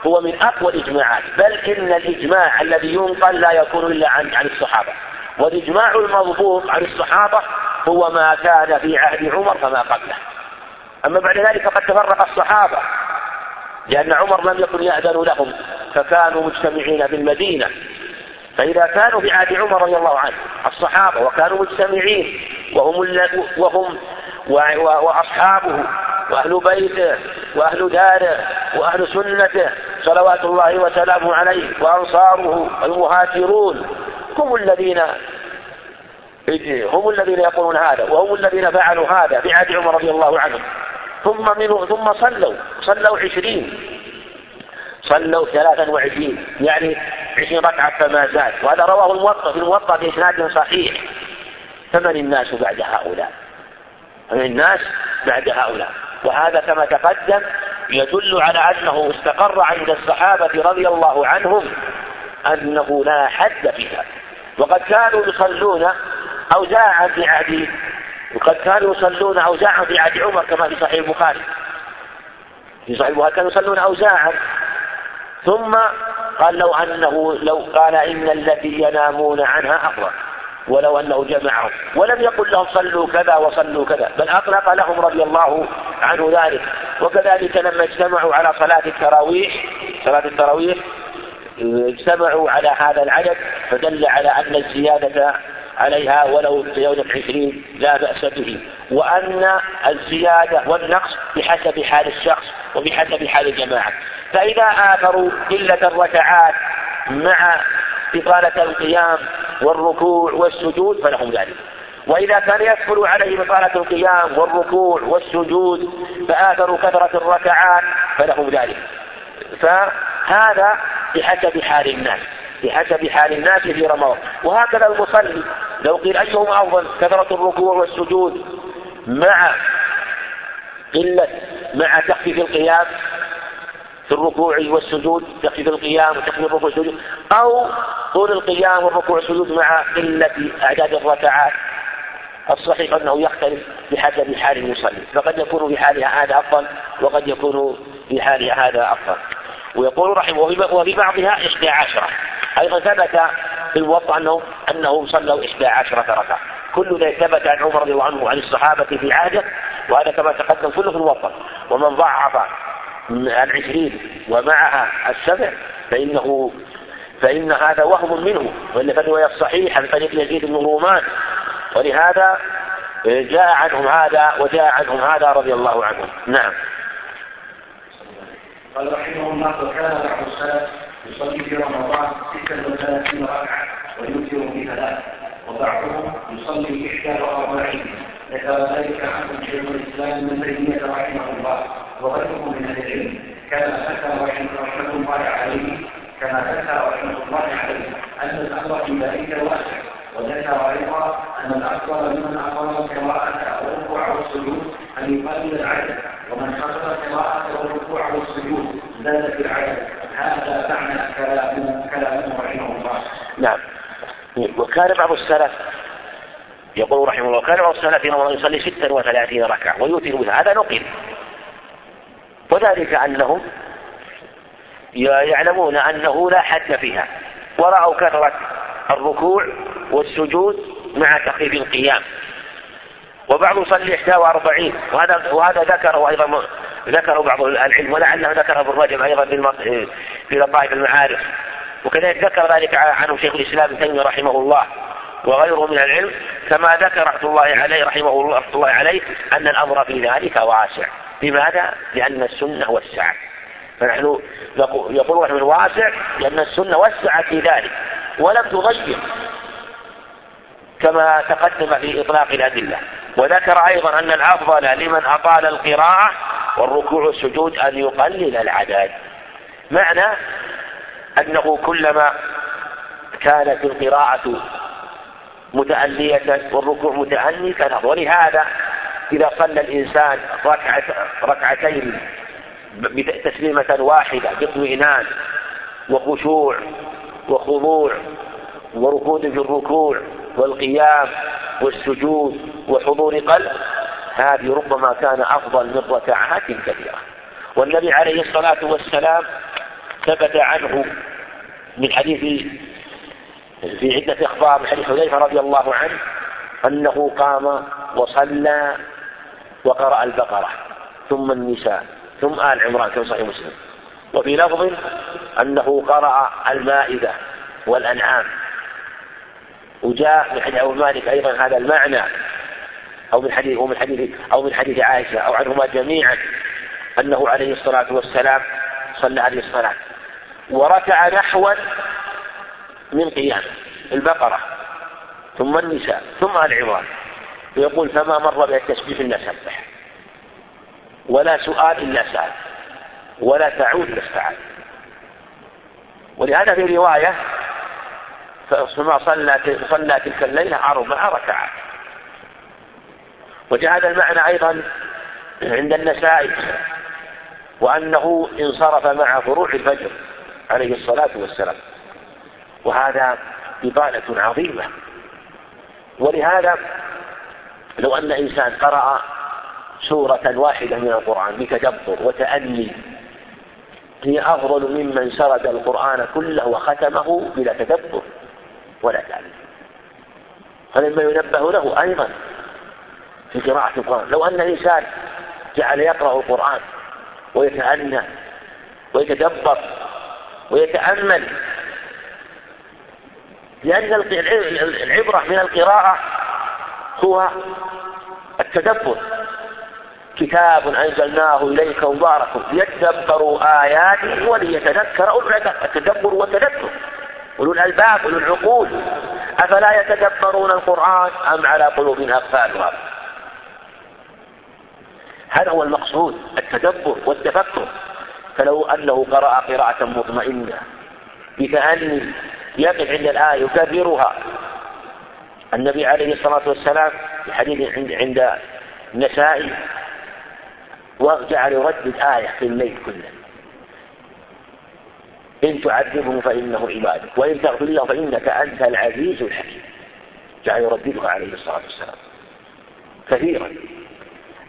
هو من أقوى الإجماعات بل إن الإجماع الذي ينقل لا يكون إلا عن عن الصحابة. والإجماع المضبوط عن الصحابة هو ما كان في عهد عمر فما قبله. أما بعد ذلك فقد تفرق الصحابة لأن عمر لم يكن يأذن لهم فكانوا مجتمعين بالمدينة فإذا كانوا في عهد عمر رضي الله عنه الصحابة وكانوا مجتمعين وهم وهم وأصحابه وأهل بيته وأهل داره وأهل سنته صلوات الله وسلامه عليه وأنصاره المهاجرون هم الذين هم الذين يقولون هذا وهم الذين فعلوا هذا في عهد عمر رضي الله عنه. ثم منه ثم صلوا صلوا عشرين صلوا ثلاثا وعشرين يعني عشرين ركعة فما زاد. وهذا رواه الموطأ في الموطأ بإسناد صحيح. فمن الناس بعد هؤلاء؟ فمن الناس بعد هؤلاء. وهذا كما تقدم يدل على أنه استقر عند الصحابة رضي الله عنهم أنه لا حد فيها. وقد كانوا يصلون أوزاعا في عهد وقد كانوا يصلون أوزاعا في عهد عمر كما في صحيح البخاري. في صحيح البخاري كانوا يصلون أوزاعا. ثم قال لو أنه لو قال إن التي ينامون عنها أفضل ولو أنه جمعهم. ولم يقل لهم صلوا كذا وصلوا كذا. بل أطلق لهم رضي الله عنه ذلك. وكذلك لما اجتمعوا على صلاة التراويح صلاة التراويح اجتمعوا على هذا العدد فدل على أن الزيادة عليها ولو زيادة عشرين لا بأس به. وأن الزيادة والنقص بحسب حال الشخص وبحسب حال الجماعة. فإذا آثروا قلة الركعات مع إطالة القيام والركوع والسجود فلهم ذلك. وإذا كان يسهل عليهم إطالة القيام والركوع والسجود فآثروا كثرة الركعات فلهم ذلك. فهذا بحسب حال الناس بحسب حال الناس في رمضان. وهكذا المصلي لو قيل أيهما أفضل كثرة الركوع والسجود مع قلة مع تخفيف القيام في الركوع والسجود تخفيف القيام وتخفيف الركوع والسجود أو طول القيام والركوع والسجود مع قلة أعداد الركعات. الصحيح أنه يختلف بحسب حال المصلي فقد يكون في حالها هذا أفضل وقد يكون في حالها هذا أفضل. ويقول رحمه وفي بعضها إحدى عشرة. أيضا ثبت في الموطأ أنه أنهم صلوا إحدى عشرة ركعة. كل ذلك ثبت عن عمر رضي الله عنه وعن الصحابة في عهده وهذا كما تقدم كله في الوسط ومن ضعف العشرين ومعها السبع فإنه فإن هذا وهم منه وإلا فالرواية الصحيحة من طريق يزيد بن رومان. ولهذا جاء عنهم هذا وجاء عنهم هذا رضي الله عنهم. نعم. قال رحمه الله وكان بعض السلف يصلي في رمضان ستا وثلاثين ركعة ويوتر في ثلاث وبعضهم يصلي إحدى وأربعين. ذكر ذلك عنه شيخ الإسلام ابن تيمية رحمه الله. وغيره من العلم كما ذكر رحمه الله عليه كما ذكر رحمة الله عليه أن الأمر في ذلك واسع وذكر أيضا أن الأفضل لمن أقام القراءة والركوع والسجود أن يقلل العدد ومن حصل القراءة والركوع والسجود زاد في العدد. هذا معنى كلامه كلامه رحمه الله. نعم. وكان بعض السلف يقول رحمه الله كان بعض السلف رمضان يصلي 36 ركعة ويوتر بها هذا نقل. وذلك أنهم يعلمون أنه لا حد فيها. ورأوا كثرة الركوع والسجود مع تخفيف القيام. وبعض يصلي 41 وهذا وهذا ذكره أيضا ذكره بعض العلم ولعله ذكره ابن رجب أيضا في لطائف المعارف. وكذلك ذكر ذلك عنه شيخ الإسلام ابن تيمية رحمه الله. وغيره من العلم كما ذكر رحمه الله عليه رحمه الله رحمه الله عليه أن الأمر في ذلك واسع. لماذا؟ لأن السنة وسعت فنحن يقول رحمه واسع لأن السنة وسعت في ذلك. ولم تغير. كما تقدم في إطلاق الأدلة. وذكر أيضا أن الأفضل لمن أطال القراءة والركوع والسجود أن يقلل العدد. معنى أنه كلما كانت القراءة متأنية والركوع متأني كان ولهذا إذا صلى الإنسان ركعة ركعتين تسليمة واحدة باطمئنان وخشوع وخضوع وركود في الركوع والقيام والسجود وحضور قلب هذه ربما كان أفضل من ركعات كثيرة. والنبي عليه الصلاة والسلام ثبت عنه من حديث في عدة أخبار من حديث حذيفة رضي الله عنه أنه قام وصلى وقرأ البقرة ثم النساء ثم آل عمران كما صحيح مسلم. وفي لفظ أنه قرأ المائدة والأنعام. وجاء من حديث أبو مالك أيضا هذا المعنى أو من حديث أو من حديث أو من حديث عائشة أو عنهما جميعا أنه عليه الصلاة والسلام صلى هذه الصلاة. وركع نحوا من قيام البقرة ثم النساء ثم العمران ويقول فما مر بالتسبيح إلا سبح ولا سؤال إلا سأل. ولا تعود إلا استعاد ولهذا في رواية ثم صلى صلى تلك الليلة أربع ركعات. وجاء هذا المعنى أيضا عند النسائي وأنه انصرف مع فروع الفجر عليه الصلاة والسلام. وهذا إطالة عظيمة. ولهذا لو أن إنسان قرأ سورة واحدة من القرآن بتدبر وتأني هي أفضل ممن سرد القرآن كله وختمه بلا تدبر ولا هذا مما ينبه له أيضا في قراءة القرآن لو أن إنسان جعل يقرأ القرآن ويتأنى ويتدبر ويتأمل لأن العبرة من القراءة هو التدبر. كتاب أنزلناه إليك مبارك ليتدبروا آياته وليتذكر أولو التدبر والتذكر أولو الألباب أولو العقول. أفلا يتدبرون القرآن أم على قلوب أقفالها هذا هو المقصود التدبر والتفكر. فلو أنه قرأ قراءة مطمئنة بتأني يقف عند الآية يكررها. النبي عليه الصلاة والسلام في حديث عند عند النسائي وجعل يردد آية في الليل كله. إن تعذبهم فإنه عبادك وإن تغفر له فإنك أنت العزيز الحكيم. جعل يرددها عليه الصلاة والسلام. كثيرا.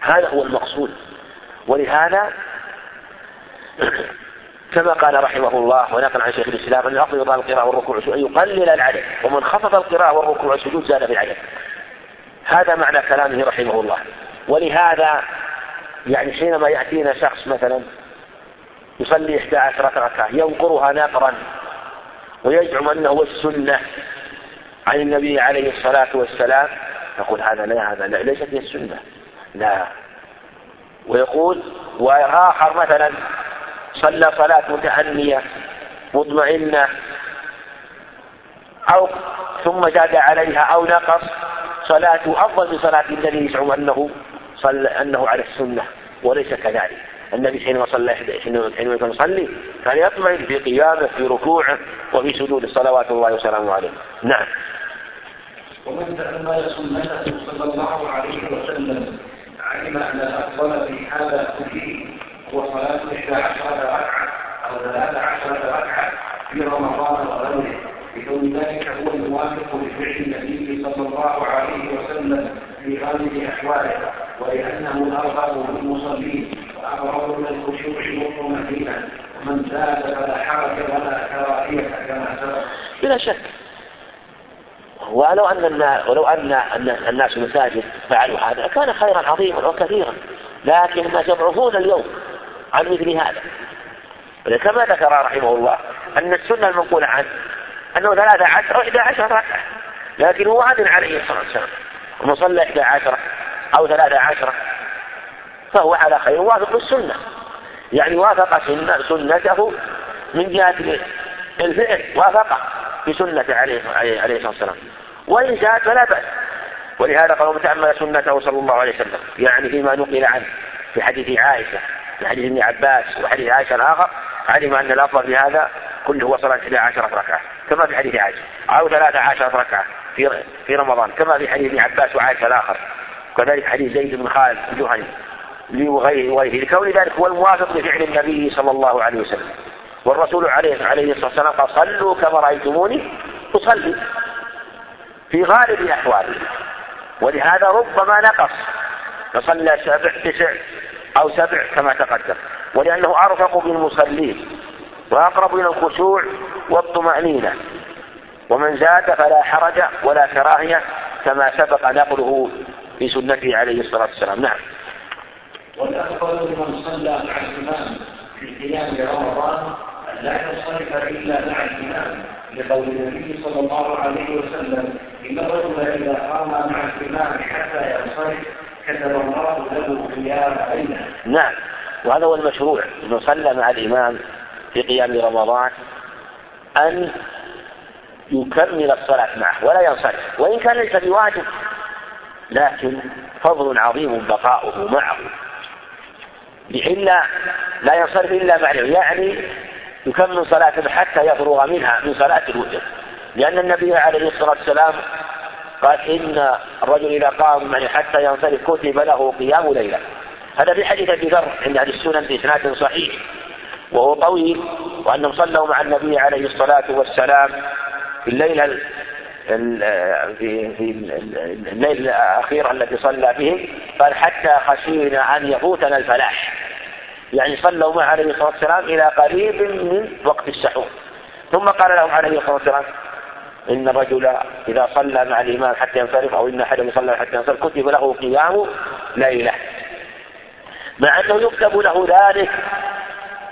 هذا هو المقصود. ولهذا [clears throat] كما قال رحمه الله ونقل عن شيخ الإسلام أن الافضل يطال القراءة والركوع أن يقلل العدد ومن خفض القراءة والركوع والسجود زاد في العدد هذا معنى كلامه رحمه الله. ولهذا يعني حينما يأتينا شخص مثلا يصلي إحدى عشرة ركعة ينقرها نقرا ويزعم أنه هو السنة عن النبي عليه الصلاة والسلام نقول هذا لا هذا لا ليست هي السنة. لا. ويقول وآخر مثلا صلى صلاة متأنية مطمئنة أو ثم زاد عليها أو نقص صلاته أفضل من صلاة الذي يزعم أنه صلى أنه على السنة وليس كذلك. النبي حينما صلى حينما كان يصلي كان يطمئن في قيامه في ركوعه وفي سجود صلوات الله وسلامه عليه. نعم. ومن تأمل سنته صلى الله عليه وسلم علم أن الأفضل في هذا كله هو صلاة إحدى عشرة ركعة أو ثلاث عشرة ركعة في رمضان وغيره. لكون ذلك هو الموافق لفعل النبي صلى الله عليه وسلم في غالب أحواله ولأنه أرغب بالمصلين وأقرب من الخشوع والطمأنينة ومن زاد فلا حرج ولا كراهية كما سبق. بلا شك. ولو أن الناس ولو أن الناس المساجد فعلوا هذا كان خيرا عظيما وكثيرا لكن الناس يضعفون اليوم. عن مثل هذا. كما ذكر رحمه الله أن السنة المنقولة عنه أنه ثلاثة عشر أو إحدى عشر ركعة. لكن هو أذن عليه الصلاة والسلام. ومن صلى إحدى عشره أو ثلاثة عشره فهو على خير وافق السنة. يعني وافق سنة سنته من جهة الفعل. وافقه بسنة عليه عليه الصلاة والسلام. وإن زاد فلا بأس. ولهذا قالوا تأمل سنته صلى الله عليه وسلم. يعني فيما نقل عنه في حديث عائشة. في حديث ابن عباس وحديث عائشة الآخر علم أن الأفضل في هذا كله هو صلاة 11 ركعة كما في حديث عائشة أو 13 ركعة في في رمضان كما في حديث ابن عباس وعائشة الآخر كذلك حديث زيد بن خالد الجهني وغيره وغيره لكون ذلك هو الموافق لفعل النبي صلى الله عليه وسلم. والرسول عليه عليه الصلاة والسلام قال صلوا كما رأيتموني أصلي. في غالب احواله ولهذا ربما نقص فصلى سبع تسع أو سبع كما تقدم. ولأنه أرفق بالمصلين وأقرب إلى الخشوع والطمأنينة. ومن زاد فلا حرج ولا كراهية كما سبق نقله في سنته عليه الصلاة والسلام. نعم. والافضل لمن صلى مع الإمام في قيام رمضان أن لا ينصرف إلا مع الإمام لقول النبي صلى الله عليه وسلم إن الرجل إذا قام مع الإمام حتى ينصرف كتب الله له. نعم. وهذا هو المشروع. إنه صلى مع الإمام في قيام رمضان أن يكمل الصلاة معه ولا ينصرف. وإن كان ليس بواجب لكن فضل عظيم بقاؤه معه. إلا لا ينصرف إلا معه يعني يكمل صلاته حتى يفرغ منها من صلاة الوتر. لأن النبي عليه الصلاة والسلام قال إن الرجل إذا قام يعني حتى ينصرف كتب له قيام ليلة. هذا في حديث أبي ذر عند أهل السنن بإسناد صحيح. وهو طويل وأنهم صلوا مع النبي عليه الصلاة والسلام في الليلة في في الليلة الأخيرة التي صلى بهم قال حتى خشينا أن يفوتنا الفلاح. يعني صلوا معه عليه الصلاة والسلام إلى قريب من وقت السحور. ثم قال لهم عليه الصلاة والسلام إن الرجل إذا صلى مع الإمام حتى ينصرف أو إن أحدهم يصلى حتى ينصرف كتب له قيام ليلة. مع أنه يكتب له ذلك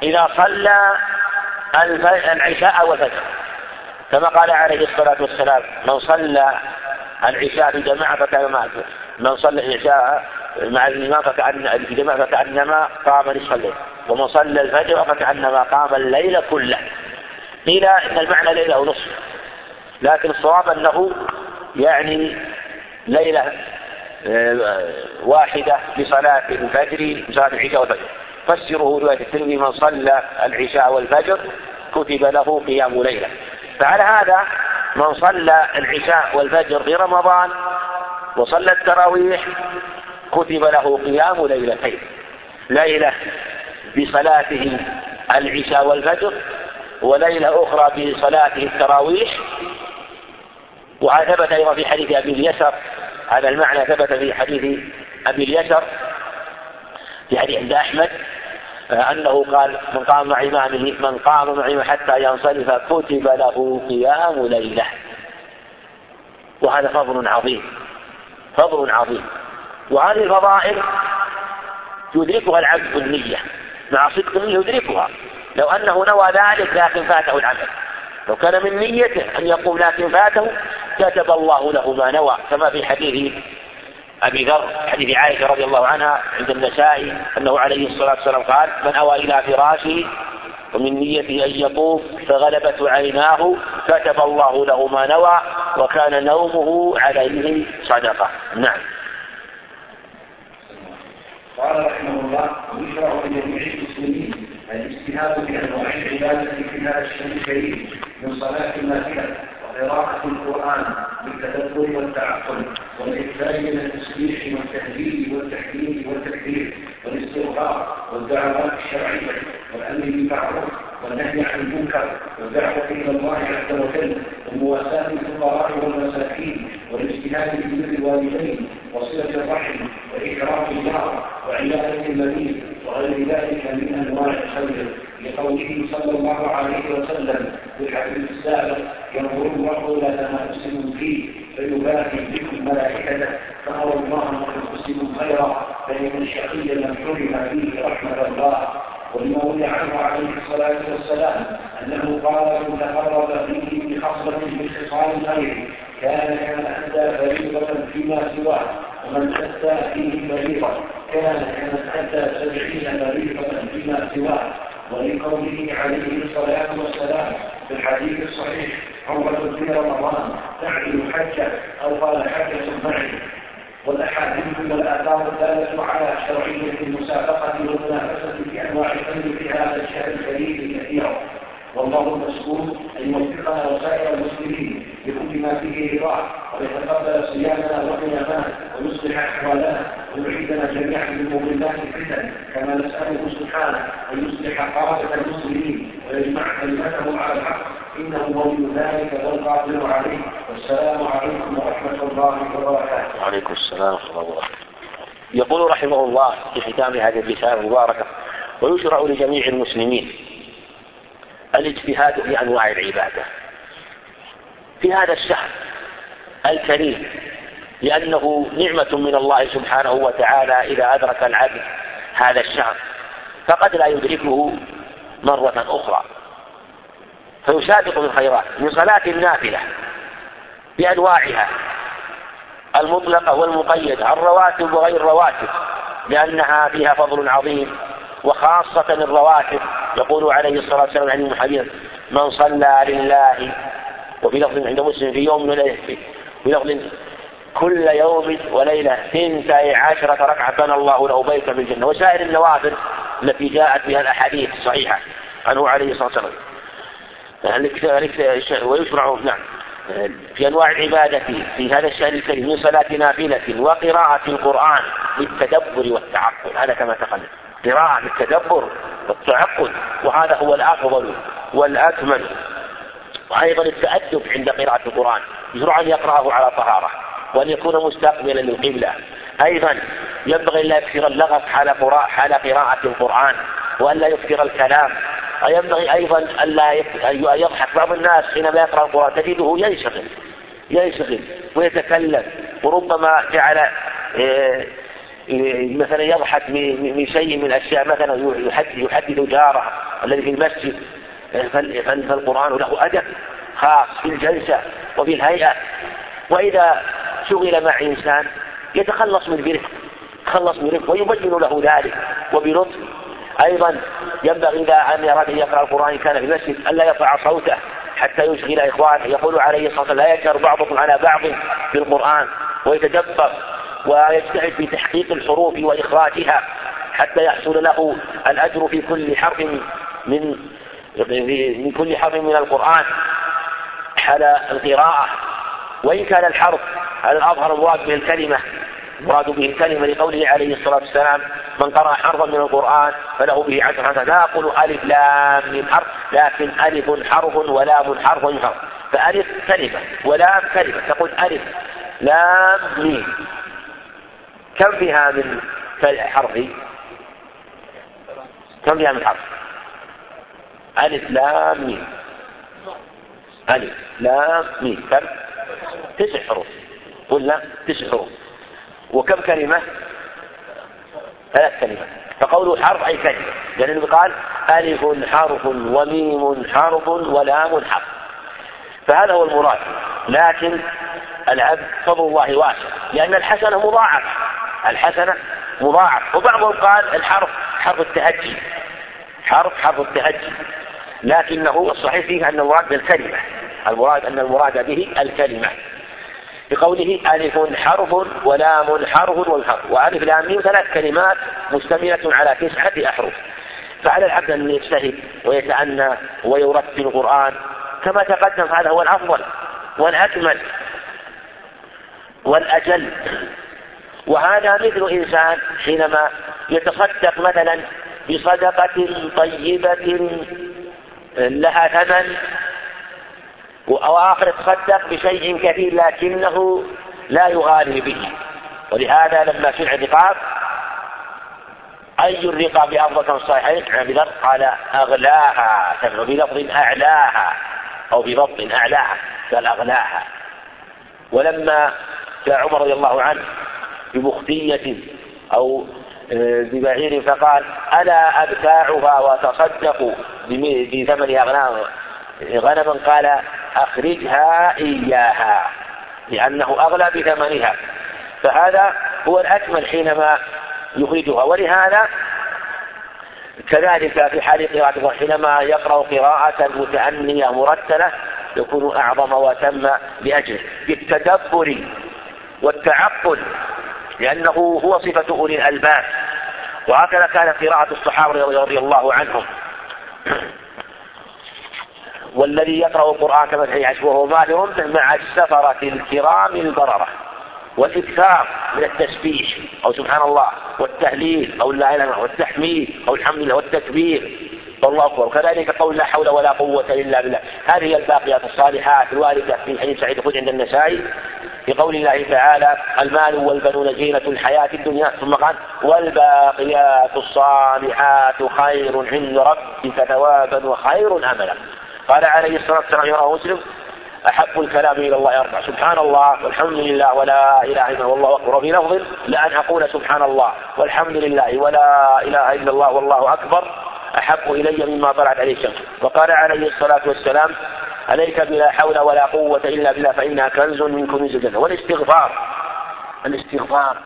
إذا صلى العشاء والفجر. كما قال عليه الصلاة والسلام من صلى العشاء في جماعة فكان من صلى العشاء مع الإمام فكأن في جماعة فكأنما قام نصف الليل ومن صلى الفجر فكأنما قام الليل كله. قيل إن المعنى ليلة ونصف. لكن الصواب أنه يعني ليلة آه، واحدة لصلاة الفجر لصلاة العشاء والفجر. فسره رواية الترمذي من صلى العشاء والفجر كتب له قيام ليلة. فعلى هذا من صلى العشاء والفجر في رمضان وصلى التراويح كتب له قيام ليلتين. ليلة بصلاته العشاء والفجر وليلة أخرى بصلاته التراويح وهذا ثبت أيضا في حديث أبي اليسر. هذا المعنى ثبت في حديث أبي اليسر في حديث عند أحمد أنه قال من قام مع إمامه من قام مع إمامه حتى ينصرف كتب له قيام ليلة. وهذا فضل عظيم فضل عظيم. وهذه الفضائل يدركها العبد بالنية مع صدق النية يدركها. لو أنه نوى ذلك لكن فاته العمل. لو كان من نيته أن يقوم لكن فاته كتب الله له ما نوى. كما في حديث أبي ذر حديث عائشة رضي الله عنها عند النسائي أنه عليه الصلاة والسلام قال من أوى إلى فراشه ومن نيته أن يقوم فغلبت عيناه كتب الله له ما نوى وكان نومه عليه صدقة. نعم. قال رحمه الله ويشرع لجميع المسلمين الاجتهاد في أنواع العبادة في هذا الشهر الكريم من صلاة النافلة وقراءة القرآن بالتدبر والتعقل والاكثار من التسبيح والتهليل والتحليل والتكبير والاستغفار والدعوات الشرعية والأمر بالمعروف والنهي عن المنكر والدعوة إلى الله عز وجل ومواساة الفقراء والمساكين والاجتهاد في بر الوالدين وصلة الرحم وإكرام الجار وعياده المريض وغير ذلك من أنواع الخير لقوله صلى الله عليه وسلم في الحديث السابق ينظر الله إلى تنافسهم فيه فيباهي بكم ملائكته فارى الله تنافسهم خيرا فان الشقي لم حرم فيه رحمه الله ولما روي عنه عليه الصلاة والسلام أنه قال من تقرب فيه بخصلة من خصال الخير كان كان أدى فريضة فيما سواه ومن أدى فيه فريضة كان كان أدى سبعين فريضة فيما سواه ولقوله عليه الصلاة والسلام في الحديث الصحيح عمرة في رمضان تعدل حجة أو قال حجة معي والاحاديث والاثار الداله على شرعيه المسابقه والمنافسه في انواع الفن في هذا الشهر الكريم كثيرا والله المسؤول ان يوفقنا وسائر المسلمين بكل ما فيه رضاه ويتقبل صيامنا وقيامنا ويصلح احوالنا ويعيدنا جميعا من مضلات الفتن كما نساله سبحانه ان يصلح قاده المسلمين ويجمع كلمتهم على الحق انه ولي ذلك والقادر عليه والسلام عليكم ورحمه الله وبركاته. وعليكم السلام ورحمه الله وبركاته. يقول رحمه الله في ختام هذه الرساله المباركه ويشرع لجميع المسلمين. الاجتهاد في انواع العبادة. في هذا الشهر الكريم لأنه نعمة من الله سبحانه وتعالى إذا أدرك العبد هذا الشهر فقد لا يدركه مرة أخرى. فيسابق بالخيرات من صلاة النافلة بأنواعها المطلقة والمقيدة الرواتب وغير الرواتب لأنها فيها فضل عظيم. وخاصة الرواتب يقول عليه الصلاة والسلام عن المحدث من صلى لله وفي لفظ عند مسلم في يوم وليلة في لفظ كل يوم وليلة ثنتي عشرة ركعة بنى الله له بيتا في الجنة وسائر النوافل التي جاءت بها الأحاديث الصحيحة عنه عليه الصلاة والسلام. ويشرع نعم في أنواع العبادة في هذا الشهر الكريم من صلاة نافلة وقراءة القرآن بالتدبر والتعقل هذا كما تقدم. قراءة بالتدبر والتعقل وهذا هو الأفضل والأكمل. وأيضا التأدب عند قراءة القرآن يشرع أن يقرأه على طهارة وأن يكون مستقبلا للقبلة. أيضا ينبغي أن لا يكثر اللغط حال قراءة حال قراءة القرآن وأن لا يكثر الكلام. وينبغي أيضا ألا يضحك بعض الناس حينما يقرأ القرآن. تجده ينشغل ينشغل ويتكلم وربما جعل إيه مثلا يضحك من شيء من الاشياء مثلا يحدث جاره الذي في المسجد. فالقرآن له أدب خاص في الجلسة وفي الهيئة. وإذا شغل مع إنسان يتخلص من برفق يتخلص من رفق ويبين له ذلك وبلطف. أيضا ينبغي إذا ان اراد أن يقرأ القرآن كان في المسجد الا يرفع صوته حتى يشغل إخوانه. يقول عليه الصلاة والسلام لا يجهر بعضكم على بعض بالقرآن ويتدبر. ويجتهد في تحقيق الحروف وإخراجها حتى يحصل له الأجر في كل حرف من من كل حرف من القرآن. حال القراءة. وإن كان الحرف على الأظهر المراد به الكلمة المراد به الكلمة لقوله عليه الصلاة والسلام من قرأ حرفا من القرآن فله به عشر حسنات لا أقول ألف لام من حرف لكن ألف حرف ولام حرف حرف فألف كلمة ولام كلمة تقول ألف لام ميم. كم فيها من حرف؟ كم فيها من حرف؟ ألف لام ميم. ألف لام ميم. كم؟ تسع حروف. قلنا تسع حروف. وكم كلمة؟ ثلاث كلمات. فقوله حرف أي كلمة. لأنه قال ألف حرف وميم حرف ولام حرف. فهذا هو المراد. لكن العبد فضل الله واسع. لأن الحسنة مضاعفة. الحسنة مضاعف. وبعضهم قال الحرف حرف التهجي. حرف حرف التهجي. لكنه الصحيح فيه أن المراد بالكلمة. المراد أن المراد به الكلمة. بقوله ألف حرف ولام حرف والحرف وألف لام ميم ثلاث كلمات مشتملة على تسعة أحرف. فعلى العبد أن يجتهد ويتأنى ويرتل القرآن. كما تقدم هذا هو الأفضل والأكمل والأجل. وهذا مثل إنسان حينما يتصدق مثلا بصدقة طيبة لها ثمن وآخر تصدق بشيء كثير لكنه لا يغالي به. ولهذا لما سمع الرقاب أي الرقاب أفضل كما الصحيحين عن قال أغلاها بلفظ أعلاها أو بضبط أعلاها قال أغلاها. ولما جاء عمر رضي الله عنه بمختية أو آه، ببعير فقال ألا أبتاعها وتصدق بثمن أغنام؟ غنما قال أخرجها إياها لأنه أغلى بثمنها. فهذا هو الأكمل حينما يخرجها. ولهذا كذلك في حال قراءته حينما يقرأ قراءة متأنية مرتلة يكون أعظم وتم لأجله. بالتدبر والتعقل لأنه هو صفة أولي الألباب. وهكذا كانت قراءة الصحابة رضي الله عنهم. [clears throat] والذي يقرأ القرآن كما يعيش وهو ماهر مع السفرة الكرام البررة والإكثار من التسبيح أو سبحان الله والتهليل أو لا إله والتحميد أو الحمد لله والتكبير. والله أكبر. وكذلك قول لا حول ولا قوة إلا بالله. هذه الباقيات الصالحات الواردة في حديث سعيد خذ عند النسائي. في قول الله تعالى المال والبنون زينة الحياة الدنيا. ثم قال والباقيات الصالحات خير عند ربك ثوابا وخير أملا. قال عليه الصلاة والسلام يراه مسلم أحب الكلام إلى الله أربع سبحان الله والحمد لله ولا إله إلا الله أكبر. وفي لفظ لأن أقول سبحان الله والحمد لله ولا إله إلا الله والله أكبر أحب إلي مما طلعت عليه الشمس. وقال عليه الصلاة والسلام عليك بلا حول ولا قوة إلا بالله فإنها كنز من كنوز الجنة. والاستغفار. الاستغفار.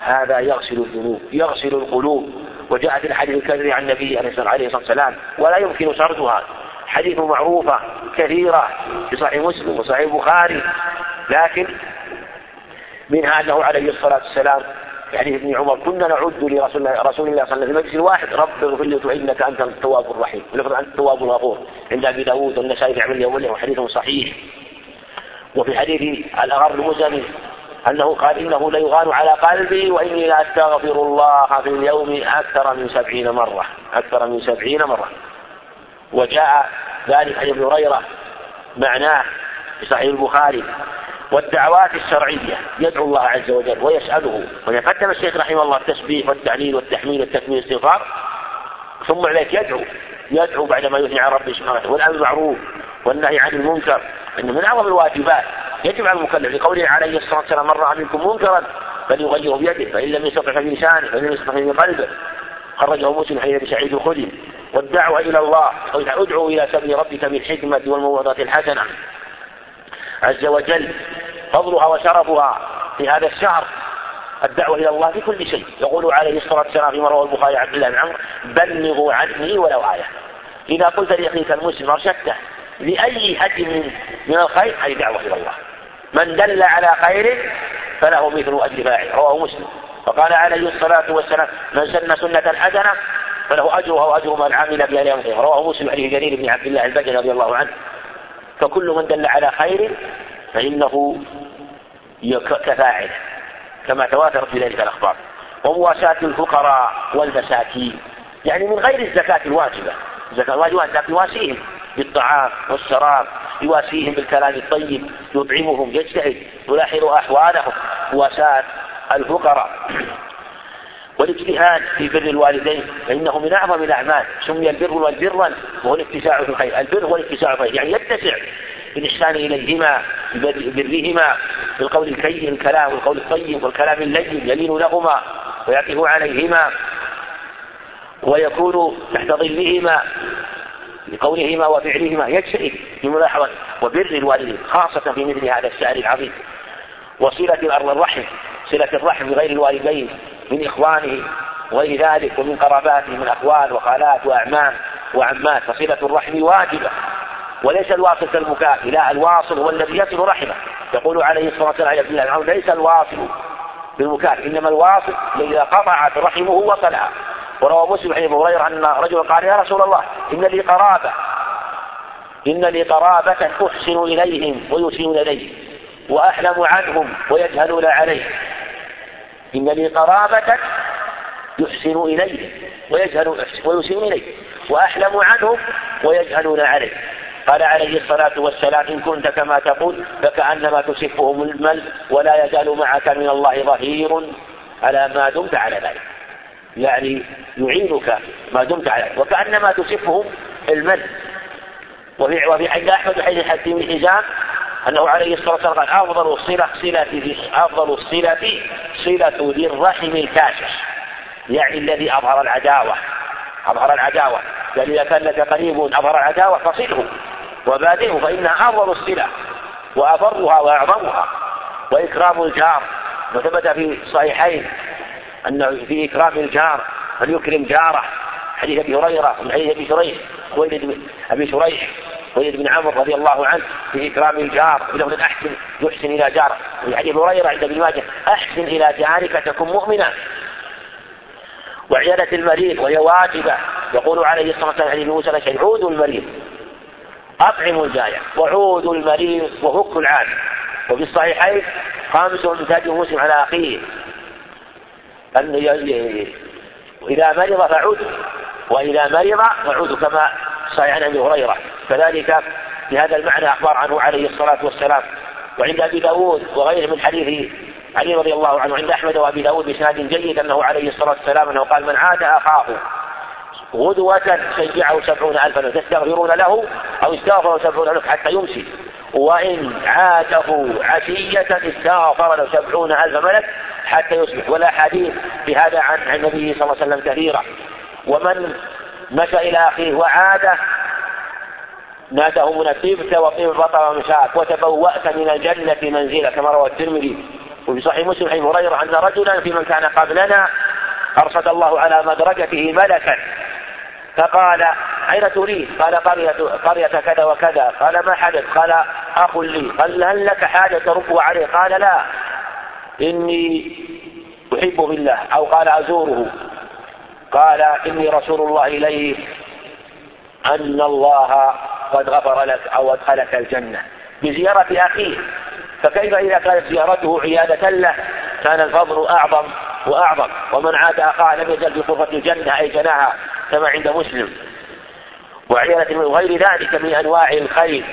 هذا يغسل الذنوب يغسل القلوب. وجاء في الحديث الكثير عن النبي عليه الصلاة والسلام ولا يمكن سردها. حديث معروفة كثيرة في صحيح مسلم وصحيح البخاري لكن منها أنه عليه الصلاة والسلام حديث ابن عمر كنا نعد لرسول الله رسول الله صلى الله عليه وسلم في مجلس واحد رب اغفر لي انك أنت التواب الرحيم. ولفظ انت التواب الغفور. عند أبي داود والنسائي في عمل يوم وحديث صحيح. وفي حديث الأغر المزني أنه قال إنه ليغان على قلبي وإني لاستغفر الله في اليوم أكثر من سبعين مرة. أكثر من سبعين مرة. وجاء ذلك عن ابن هريرة معناه في صحيح البخاري. والدعوات الشرعية يدعو الله عز وجل ويسأله. ويقدم الشيخ رحمه الله التسبيح والتعليل والتحميل والتكميل والاستغفار ثم عليك يدعو. يدعو بعدما يثني عن ربه سبحانه وتعالى. والأمر بالمعروف والنهي عن المنكر إنه من أعظم الواجبات. يجب على المكلف لقوله عليه الصلاة والسلام من رأى منكم منكرا فليغيره بيده فإن لم يستطع فبلسانه فإن لم يستطع بقلبه خرجه مسلم حديث سعيد الخدري والدعوة إلى الله أدعو إلى سبيل ربك بالحكمة والموعظة الحسنة. عز وجل فضلها وشرفها في هذا الشهر الدعوة إلى الله في كل شيء. يقول عليه الصلاة والسلام فيما رواه البخاري عبد الله بن عمرو بلغوا عني ولو آية. إذا قلت لأخيك المسلم أرشدته لأي حد من من الخير هذه دعوة إلى الله. من دل على خير فله مثل أجر فاعل. رواه مسلم. وقال عليه الصلاة والسلام من سن سنة حسنة فله أجرها وأجر من عمل بها يوم رواه مسلم حديث جرير بن عبد الله البجلي رضي الله عنه. فكل من دل على خير فإنه كفاعل كما تواترت في ذلك الأخبار. ومواساة الفقراء والمساكين يعني من غير الزكاة الواجبة. الزكاة الواجبة لكن يواسيهم بالطعام والشراب يواسيهم بالكلام الطيب يطعمهم يجتهد يلاحظ أحوالهم. مواساة الفقراء والاجتهاد في بر الوالدين فإنه من أعظم الأعمال. سمي البر والبرا وهو الاتساع في الخير. البر هو الاتساع في الخير. يعني يتسع بالإحسان إليهما ببرهما بالقول الكي الكلام والقول الطيب والكلام اللين يلين لهما ويقف عليهما ويكون تحت ظلهما بقولهما وفعلهما. يجتهد بملاحظة وبر الوالدين خاصة في مثل هذا الشعر العظيم. وصلة الرحم صلة الرحم بغير الوالدين. من إخوانه وغير ذلك ومن قراباته من أخوال وخالات وأعمام وعمات فصلة الرحم واجبة وليس الواصل كالمكافئ لا الواصل هو الذي يصل رحمه. يقول عليه الصلاة والسلام عبد الله ليس الواصل بالمكافئ إنما الواصل إذا قطعت رحمه وصلها. وروى مسلم عن أبي هريرة أن رجلا قال يا رسول الله إن لي قرابة إن لي قرابة احسن إليهم ويسيئون إلي وأحلم عنهم ويجهلون علي. إن لي قرابه يحسن اليهم ويجهل ويسيئون الي وأحلم عنهم ويجهلون علي قال عليه الصلاة والسلام إن كنت كما تقول فكأنما تسفهم المل ولا يزال معك من الله ظهير على ما دمت على ذلك. يعني يعينك ما دمت عليه وكأنما تصفه المد وفي حديث أحمد حديث الحزام أنه عليه الصلاة والسلام قال أفضل الصلة صلة أفضل الصلة صلة ذي الرحم الكاشح يعني الذي أظهر العداوة. أظهر العداوة. بل إذا كان لك قريب أظهر العداوة فصله وبادئه فإنها أفضل الصلة وأبرها وأعظمها. وإكرام الجار. وثبت في الصحيحين أنه في إكرام الجار أن يكرم جاره. حديث أبي هريرة من حديث أبي شريح خويلد أبي شريح. خويلد بن عمرو رضي الله عنه في إكرام الجار بلفظ أحسن يحسن إلى جاره في حديث هريرة عند ابن ماجه أحسن إلى جارك تكن مؤمنا وعيادة المريض وهي واجبة. يقول عليه الصلاة والسلام حديث موسى الأشعري عودوا المريض. أطعموا الجائع وعودوا المريض وفكوا العالم وفي الصحيحين خامس تاج مسلم على أخيه. أن إذا مرض فعود وإذا مرض فعود كما صحيح عن أبي هريرة. كذلك في هذا المعنى أخبار عنه عليه الصلاة والسلام وعند أبي داود وغيره من حديث علي رضي الله عنه عند أحمد وأبي داود بإسناد جيد أنه عليه الصلاة والسلام أنه قال من عاد أخاه غدوة شجعه سبعون ألفا تستغفرون له أو استغفر سبعون ألف حتى يمسي. وإن عاده عشية استغفر له سبعون ألف ملك حتى يصبح. والأحاديث في هذا عن النبي صلى الله عليه وسلم كثيرة. ومن مشى إلى أخيه وعاده ناداه من طبت وطيب بطل ومشاك وتبوأت من الجنة منزلا كما روى الترمذي. وفي صحيح مسلم حديث هريرة أن رجلا في من كان قبلنا أرشد الله على مدرجته ملكا. فقال أين تريد؟ قال قرية قرية كذا وكذا، قال ما حدث؟ قال أخ لي، قال هل لك حاجة تربه عليه؟ قال لا، إني أحبه بالله أو قال أزوره. قال إني رسول الله إليك. أن الله قد غفر لك أو أدخلك الجنة بزيارة أخيه. فكيف إذا كانت زيارته عيادة له؟ كان الفضل أعظم وأعظم. ومن عاد أخاه لم يزل في غرفة الجنة أي جناها كما عند مسلم. وعيادة وغير ذلك من أنواع الخير.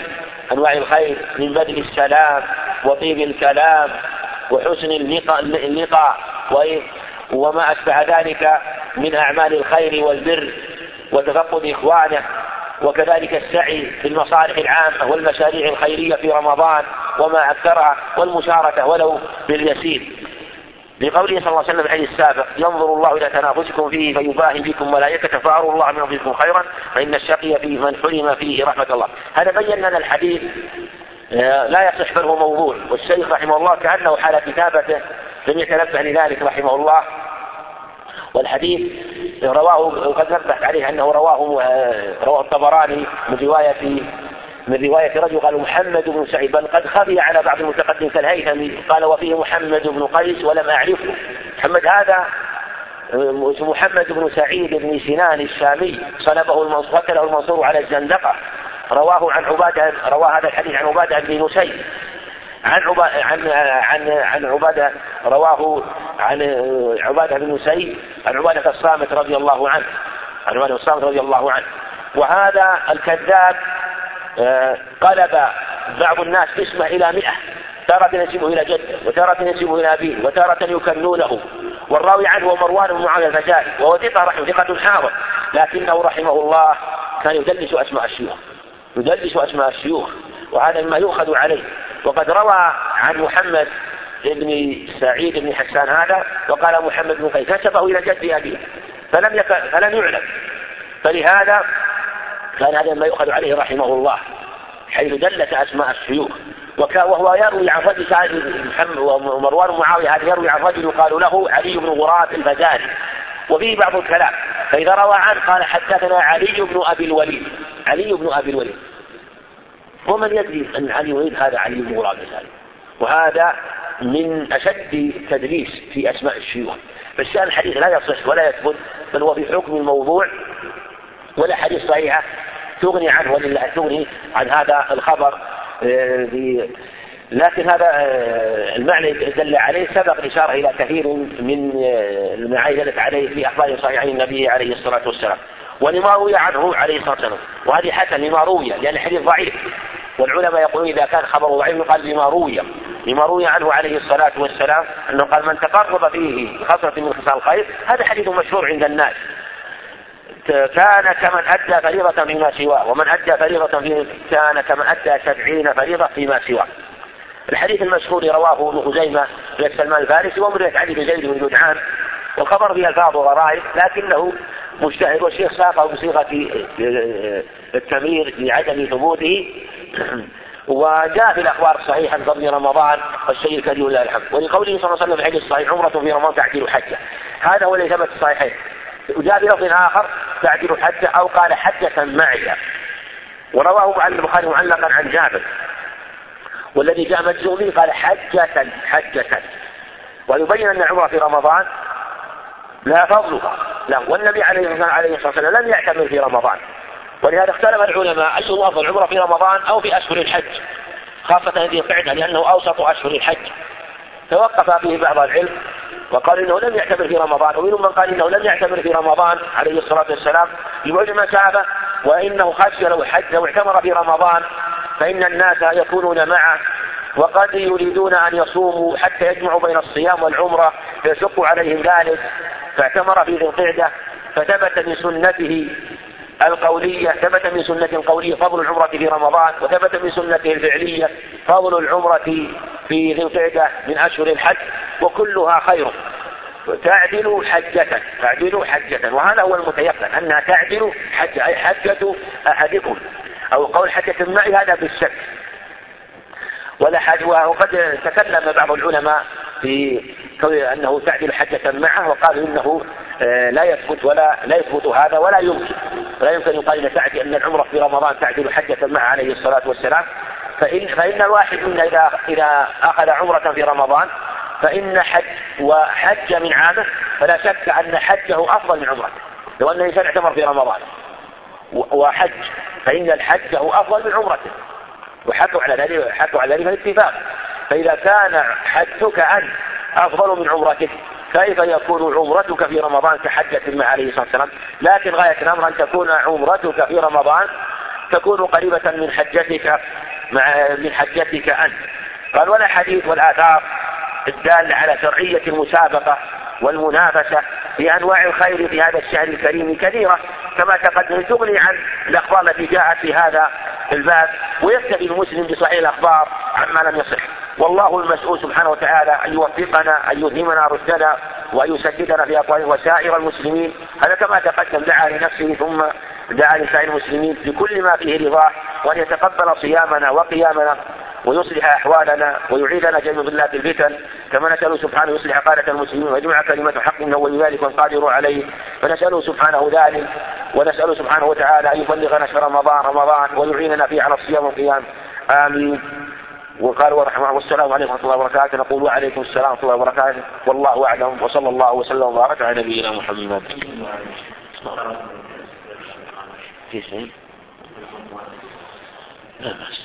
أنواع الخير من بدء السلام وطيب الكلام وحسن اللقاء, اللقاء وما أشبه ذلك من أعمال الخير والبر. وتفقد إخوانه وكذلك السعي في المصالح العامة والمشاريع الخيرية في رمضان وما أكثرها والمشاركة ولو باليسير. لقوله صلى الله عليه وسلم في الحديث السابق ينظر الله إلى تنافسكم فيه فيباهي بكم ملائكة فأروا الله من انفسكم خيرا فإن الشقي فيه من حرم فيه رحمة الله. هذا بين لنا الحديث آه، لا يصح بل هو موضوع والشيخ رحمه الله كأنه حال كتابته لم يتنبه لذلك رحمه الله. والحديث رواه وقد نبهت عليه أنه رواه آه، رواه الطبراني من رواية من رواية رجل قال محمد بن سعيد بل قد خفي على بعض المتقدم كالهيثمي قال وفيه محمد بن قيس ولم أعرفه. محمد هذا آه، محمد بن سعيد بن سنان الشامي صلبه المنصور قتله المنصور على الزندقة. رواه عن عبادة رواه هذا الحديث عن عبادة بن نسي عن عبادة عن عن عن عبادة رواه عن عبادة بن نسي عن عبادة الصامت رضي الله عنه. عن عبادة الصامت رضي الله عنه. وهذا الكذاب آه، قلب بعض الناس اسمه إلى مئة. تارة ينسبه إلى جده وتارة ينسبه إلى أبيه وتارة يكنونه. والراوي عنه هو مروان بن معاوية الفزاري وهو ثقة رحمه ثقة حافظ لكنه رحمه الله كان يدلس أسماء الشيوخ. يدلس أسماء الشيوخ وهذا مما يؤخذ عليه. وقد روى عن محمد بن سعيد بن حسان هذا وقال محمد بن قيس نسبه إلى جد أبيه فلم يكن فلم يعلم. فلهذا كان هذا ما يؤخذ عليه رحمه الله حيث دلت أسماء الشيوخ وهو يروي عن رجل محمد ومروان معاوية هذا يروي عن رجل يقال له علي بن غراب البزاري. وفيه بعض الكلام. فإذا روى عنه قال حدثنا علي بن أبي الوليد. علي بن أبي الوليد. ومن يدري أن علي الوليد هذا علي بن غراب البزاري. وهذا من أشد تدليس في أسماء الشيوخ. فالشأن الحديث لا يصح ولا يثبت بل هو في حكم الموضوع ولا حديث صحيحة تغني عنه ولله تغني عن هذا الخبر. آه، لكن هذا آه، المعنى دل عليه سبق الإشارة إلى كثير من آه، المعاني دلت عليه في أخبار صحيحين النبي عليه الصلاة والسلام. ولما روي عنه عليه الصلاة والسلام. وهذه حسن لما روي لأن الحديث ضعيف. والعلماء يقولون إذا كان خبره ضعيف يقال لما روي لما روي عنه عليه الصلاة والسلام أنه قال من تقرب فيه خصلة من خصال الخير هذا حديث مشهور عند الناس. كان كمن أدى فريضة فيما سواه ومن أدى فريضة فيه كان كمن أدى سبعين فريضة فيما سواه. الحديث المشهور رواه ابن خزيمة في سلمان الفارسي ومن علي بن زيد بن جدعان والخبر فيه ألفاظ وغرائب لكنه مجتهد والشيخ ساقه بصيغة التمرير لعدم ثبوته وجاء في الأخبار الصحيحه من فضل رمضان والشيء الكريم لله الحمد. ولقوله صلى الله عليه وسلم في الصحيح عمرة في رمضان تعديل حجة. هذا هو الذي ثبت الصحيحين وجاء في لفظ آخر تعديل حجة أو قال حجة معي ورواه عن البخاري معلقا عن جابر. والذي جاء مجزوم به قال حجة حجة. ويبين أن العمرة في رمضان لها فضلها لا والنبي عليه الصلاة والسلام لم يعتمر في رمضان. ولهذا اختلف العلماء أي أفضل العمرة في رمضان أو في أشهر الحج خاصة هذه القعدة لأنه أوسط أشهر الحج. توقف فيه بعض العلم وقال إنه لم يعتمر في رمضان ومنهم من قال إنه لم يعتمر في رمضان عليه الصلاة والسلام لبعد المسافه وإنه خشي لو حج لو اعتمر في رمضان فإن الناس يكونون معه وقد يريدون أن يصوموا حتى يجمعوا بين الصيام والعمرة فيشق عليهم ذلك فاعتمر في ذي القعدة فثبت من سنته القولية ثبت من سنة قولية فضل العمرة في رمضان وثبت من سنته الفعلية فضل العمرة في ذي القعدة من أشهر الحج وكلها خير. تعدل حجة تعدل حجة وهذا هو المتيقن أنها تعدل حجة أي حجة أحدكم. أو قول حجة معي هذا بالشك. ولا حاجة وقد تكلم بعض العلماء في أنه تعدل حجة معه وقالوا إنه آه، لا يثبت ولا لا يثبت هذا ولا يمكن. ولا يمكن أن يقال إن أن العمرة في رمضان تعدل حجة معه عليه الصلاة والسلام. فإن فإن الواحد منا إذا إذا أخذ عمرة في رمضان فإن حج وحج من عامه فلا شك أن حجه أفضل من عمرته. لو أن الإنسان اعتمر في رمضان. وحج فإن الحج أفضل من عمرته. وحكوا على ذلك حكوا على ذلك الاتفاق فإذا كان حجك أنت أفضل من عمرتك. كيف يكون عمرتك في رمضان كحجة مع عليه الصلاة والسلام؟ لكن غاية الأمر أن تكون عمرتك في رمضان تكون قريبة من حجتك مع من حجتك أنت. قال ولا حديث والآثار الدالة على شرعية المسابقة والمنافسة في أنواع الخير في هذا الشهر الكريم كثيرة كما تقدم. تغني عن الأخبار التي جاءت في هذا الباب ويكتفي المسلم بصحيح الأخبار عما لم يصح. والله المسؤول سبحانه وتعالى أن يوفقنا أن يلهمنا رشدنا وأن يسددنا في أقوال وسائر المسلمين. هذا كما تقدم دعا لنفسه ثم دعا لسائر المسلمين بكل ما فيه رضاه وأن يتقبل صيامنا وقيامنا ويصلح أحوالنا ويعيذنا جميع ظلات الفتن. كما نسأله سبحانه يصلح قادة المسلمين ويجمع كلمة حق إنه ولي ذلك عليه. فنسأله سبحانه ذلك ونسأله سبحانه وتعالى أن يبلغنا شهر رمضان رمضان ويعيننا فيه على الصيام والقيام آمين. وقال ورحمه والسلام عليكم ورحمه الله وبركاته نقول وعليكم السلام ورحمه الله وبركاته والله أعلم وصلى الله وسلم وبارك على نبينا محمد. في شيء؟ لا بأس.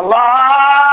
الله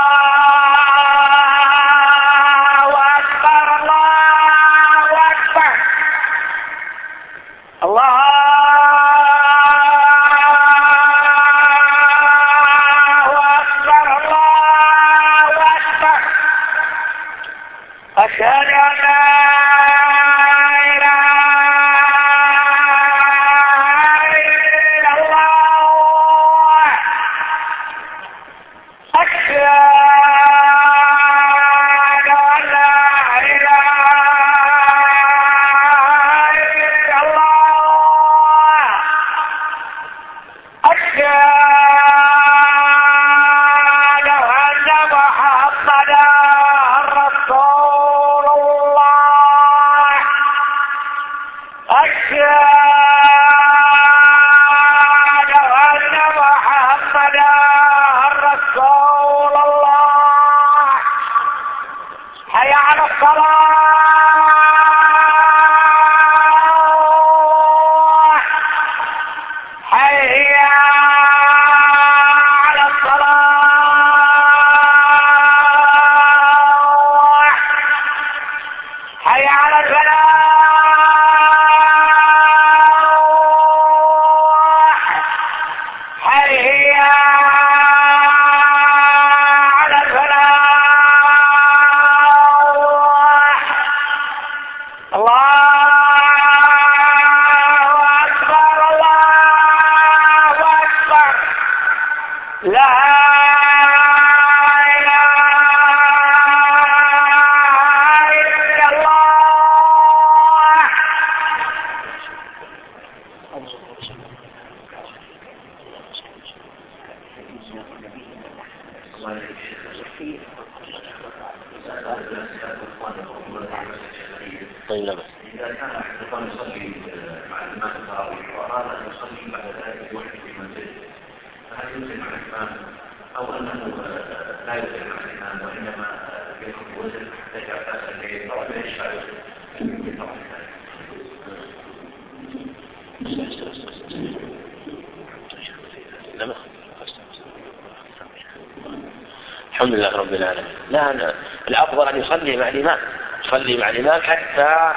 لا الأفضل أن يصلي مع الإمام يصلي مع الإمام حتى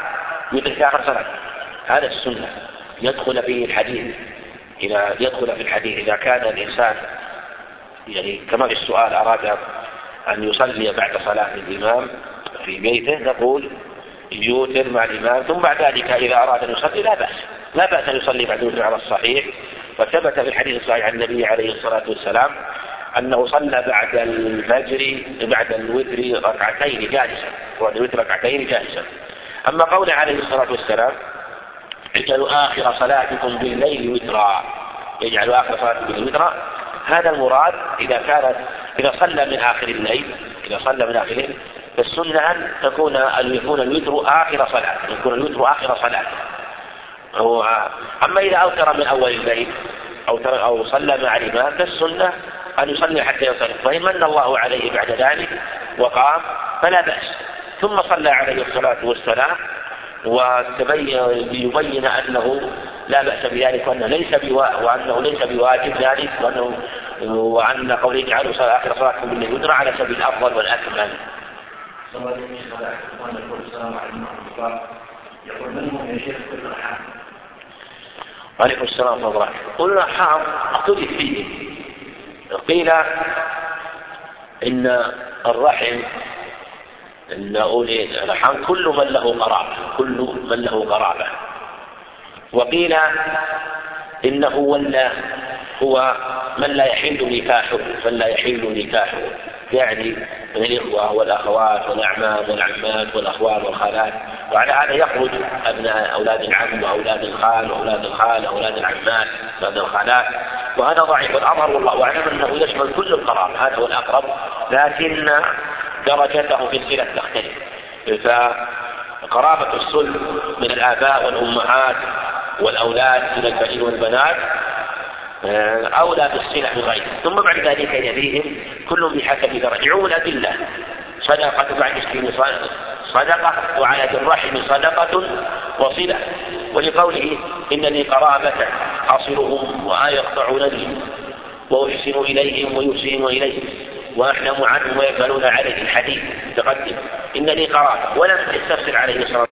يدرك آخر صلاة. هذا السنة. يدخل فيه الحديث. إذا يدخل في الحديث إذا كان الإنسان يعني كما في السؤال أراد أن يصلي بعد صلاة الإمام في بيته نقول يوتر مع الإمام. ثم بعد ذلك إذا أراد أن يصلي لا بأس. لا بأس أن يصلي بعد على الصحيح. وثبت في الحديث الصحيح عن النبي عليه الصلاة والسلام أنه صلى بعد الفجر بعد الوتر ركعتين جالسا. بعد الوتر ركعتين جالسا. أما قوله عليه الصلاة والسلام اجعلوا آخر صلاتكم بالليل وترا. يجعل آخر صلاتكم بالليل وترا. هذا المراد إذا كانت إذا صلى من آخر الليل إذا صلى من آخر الليل فالسنة أن تكون يكون الوتر آخر صلاة يكون الوتر آخر صلاة. أما إذا أوتر من أول الليل أو أو صلى مع الإمام فالسنة أن يصلي حتى ينصرف وإن من الله عليه بعد ذلك وقام فلا بأس ثم صلى عليه الصلاة والسلام ليبين أنه لا بأس بذلك وأنه ليس. وأنه ليس بواجب ذلك وأنه وأن قوله اجعلوا على صلاتكم بالليل يدرى على سبيل الأفضل والأكمل. يقول من يا شيخ وعليكم السلام ورحمة الله قل الأرحام اختلف فيه قيل إن الرحم إن أولي الأرحام كل من له قرابة كل من له قرابة وقيل إنه ولا هو من لا يحل نكاحه من لا يحل نكاحه. يعني من الإخوة والأخوات والأعمام والعمات والأخوال والخالات. وعلى هذا يخرج أبناء أولاد العم وأولاد الخال وأولاد الخال وأولاد العمات وأولاد الخالات. وهذا ضعيف والأظهر والله أعلم أنه يشمل كل القرابة هذا هو الأقرب لكن درجته في الصلة تختلف. فقرابة الصلب من الآباء والأمهات والأولاد من البنين والبنات أولى بالصلة بغيره ثم بعد ذلك يليهم كل بحسب درجة الأدلة صدقة بعد السن صدقة وعلى الرحم صدقة وصلة. ولقوله إن لي قرابة أصلهم وآية وأحسن إليهم ويحسن إليهم وأحلم عنهم ويفعلون عليه الحديث. تقدم. إن لي قرابة ولم يستفسر عليه الصلاة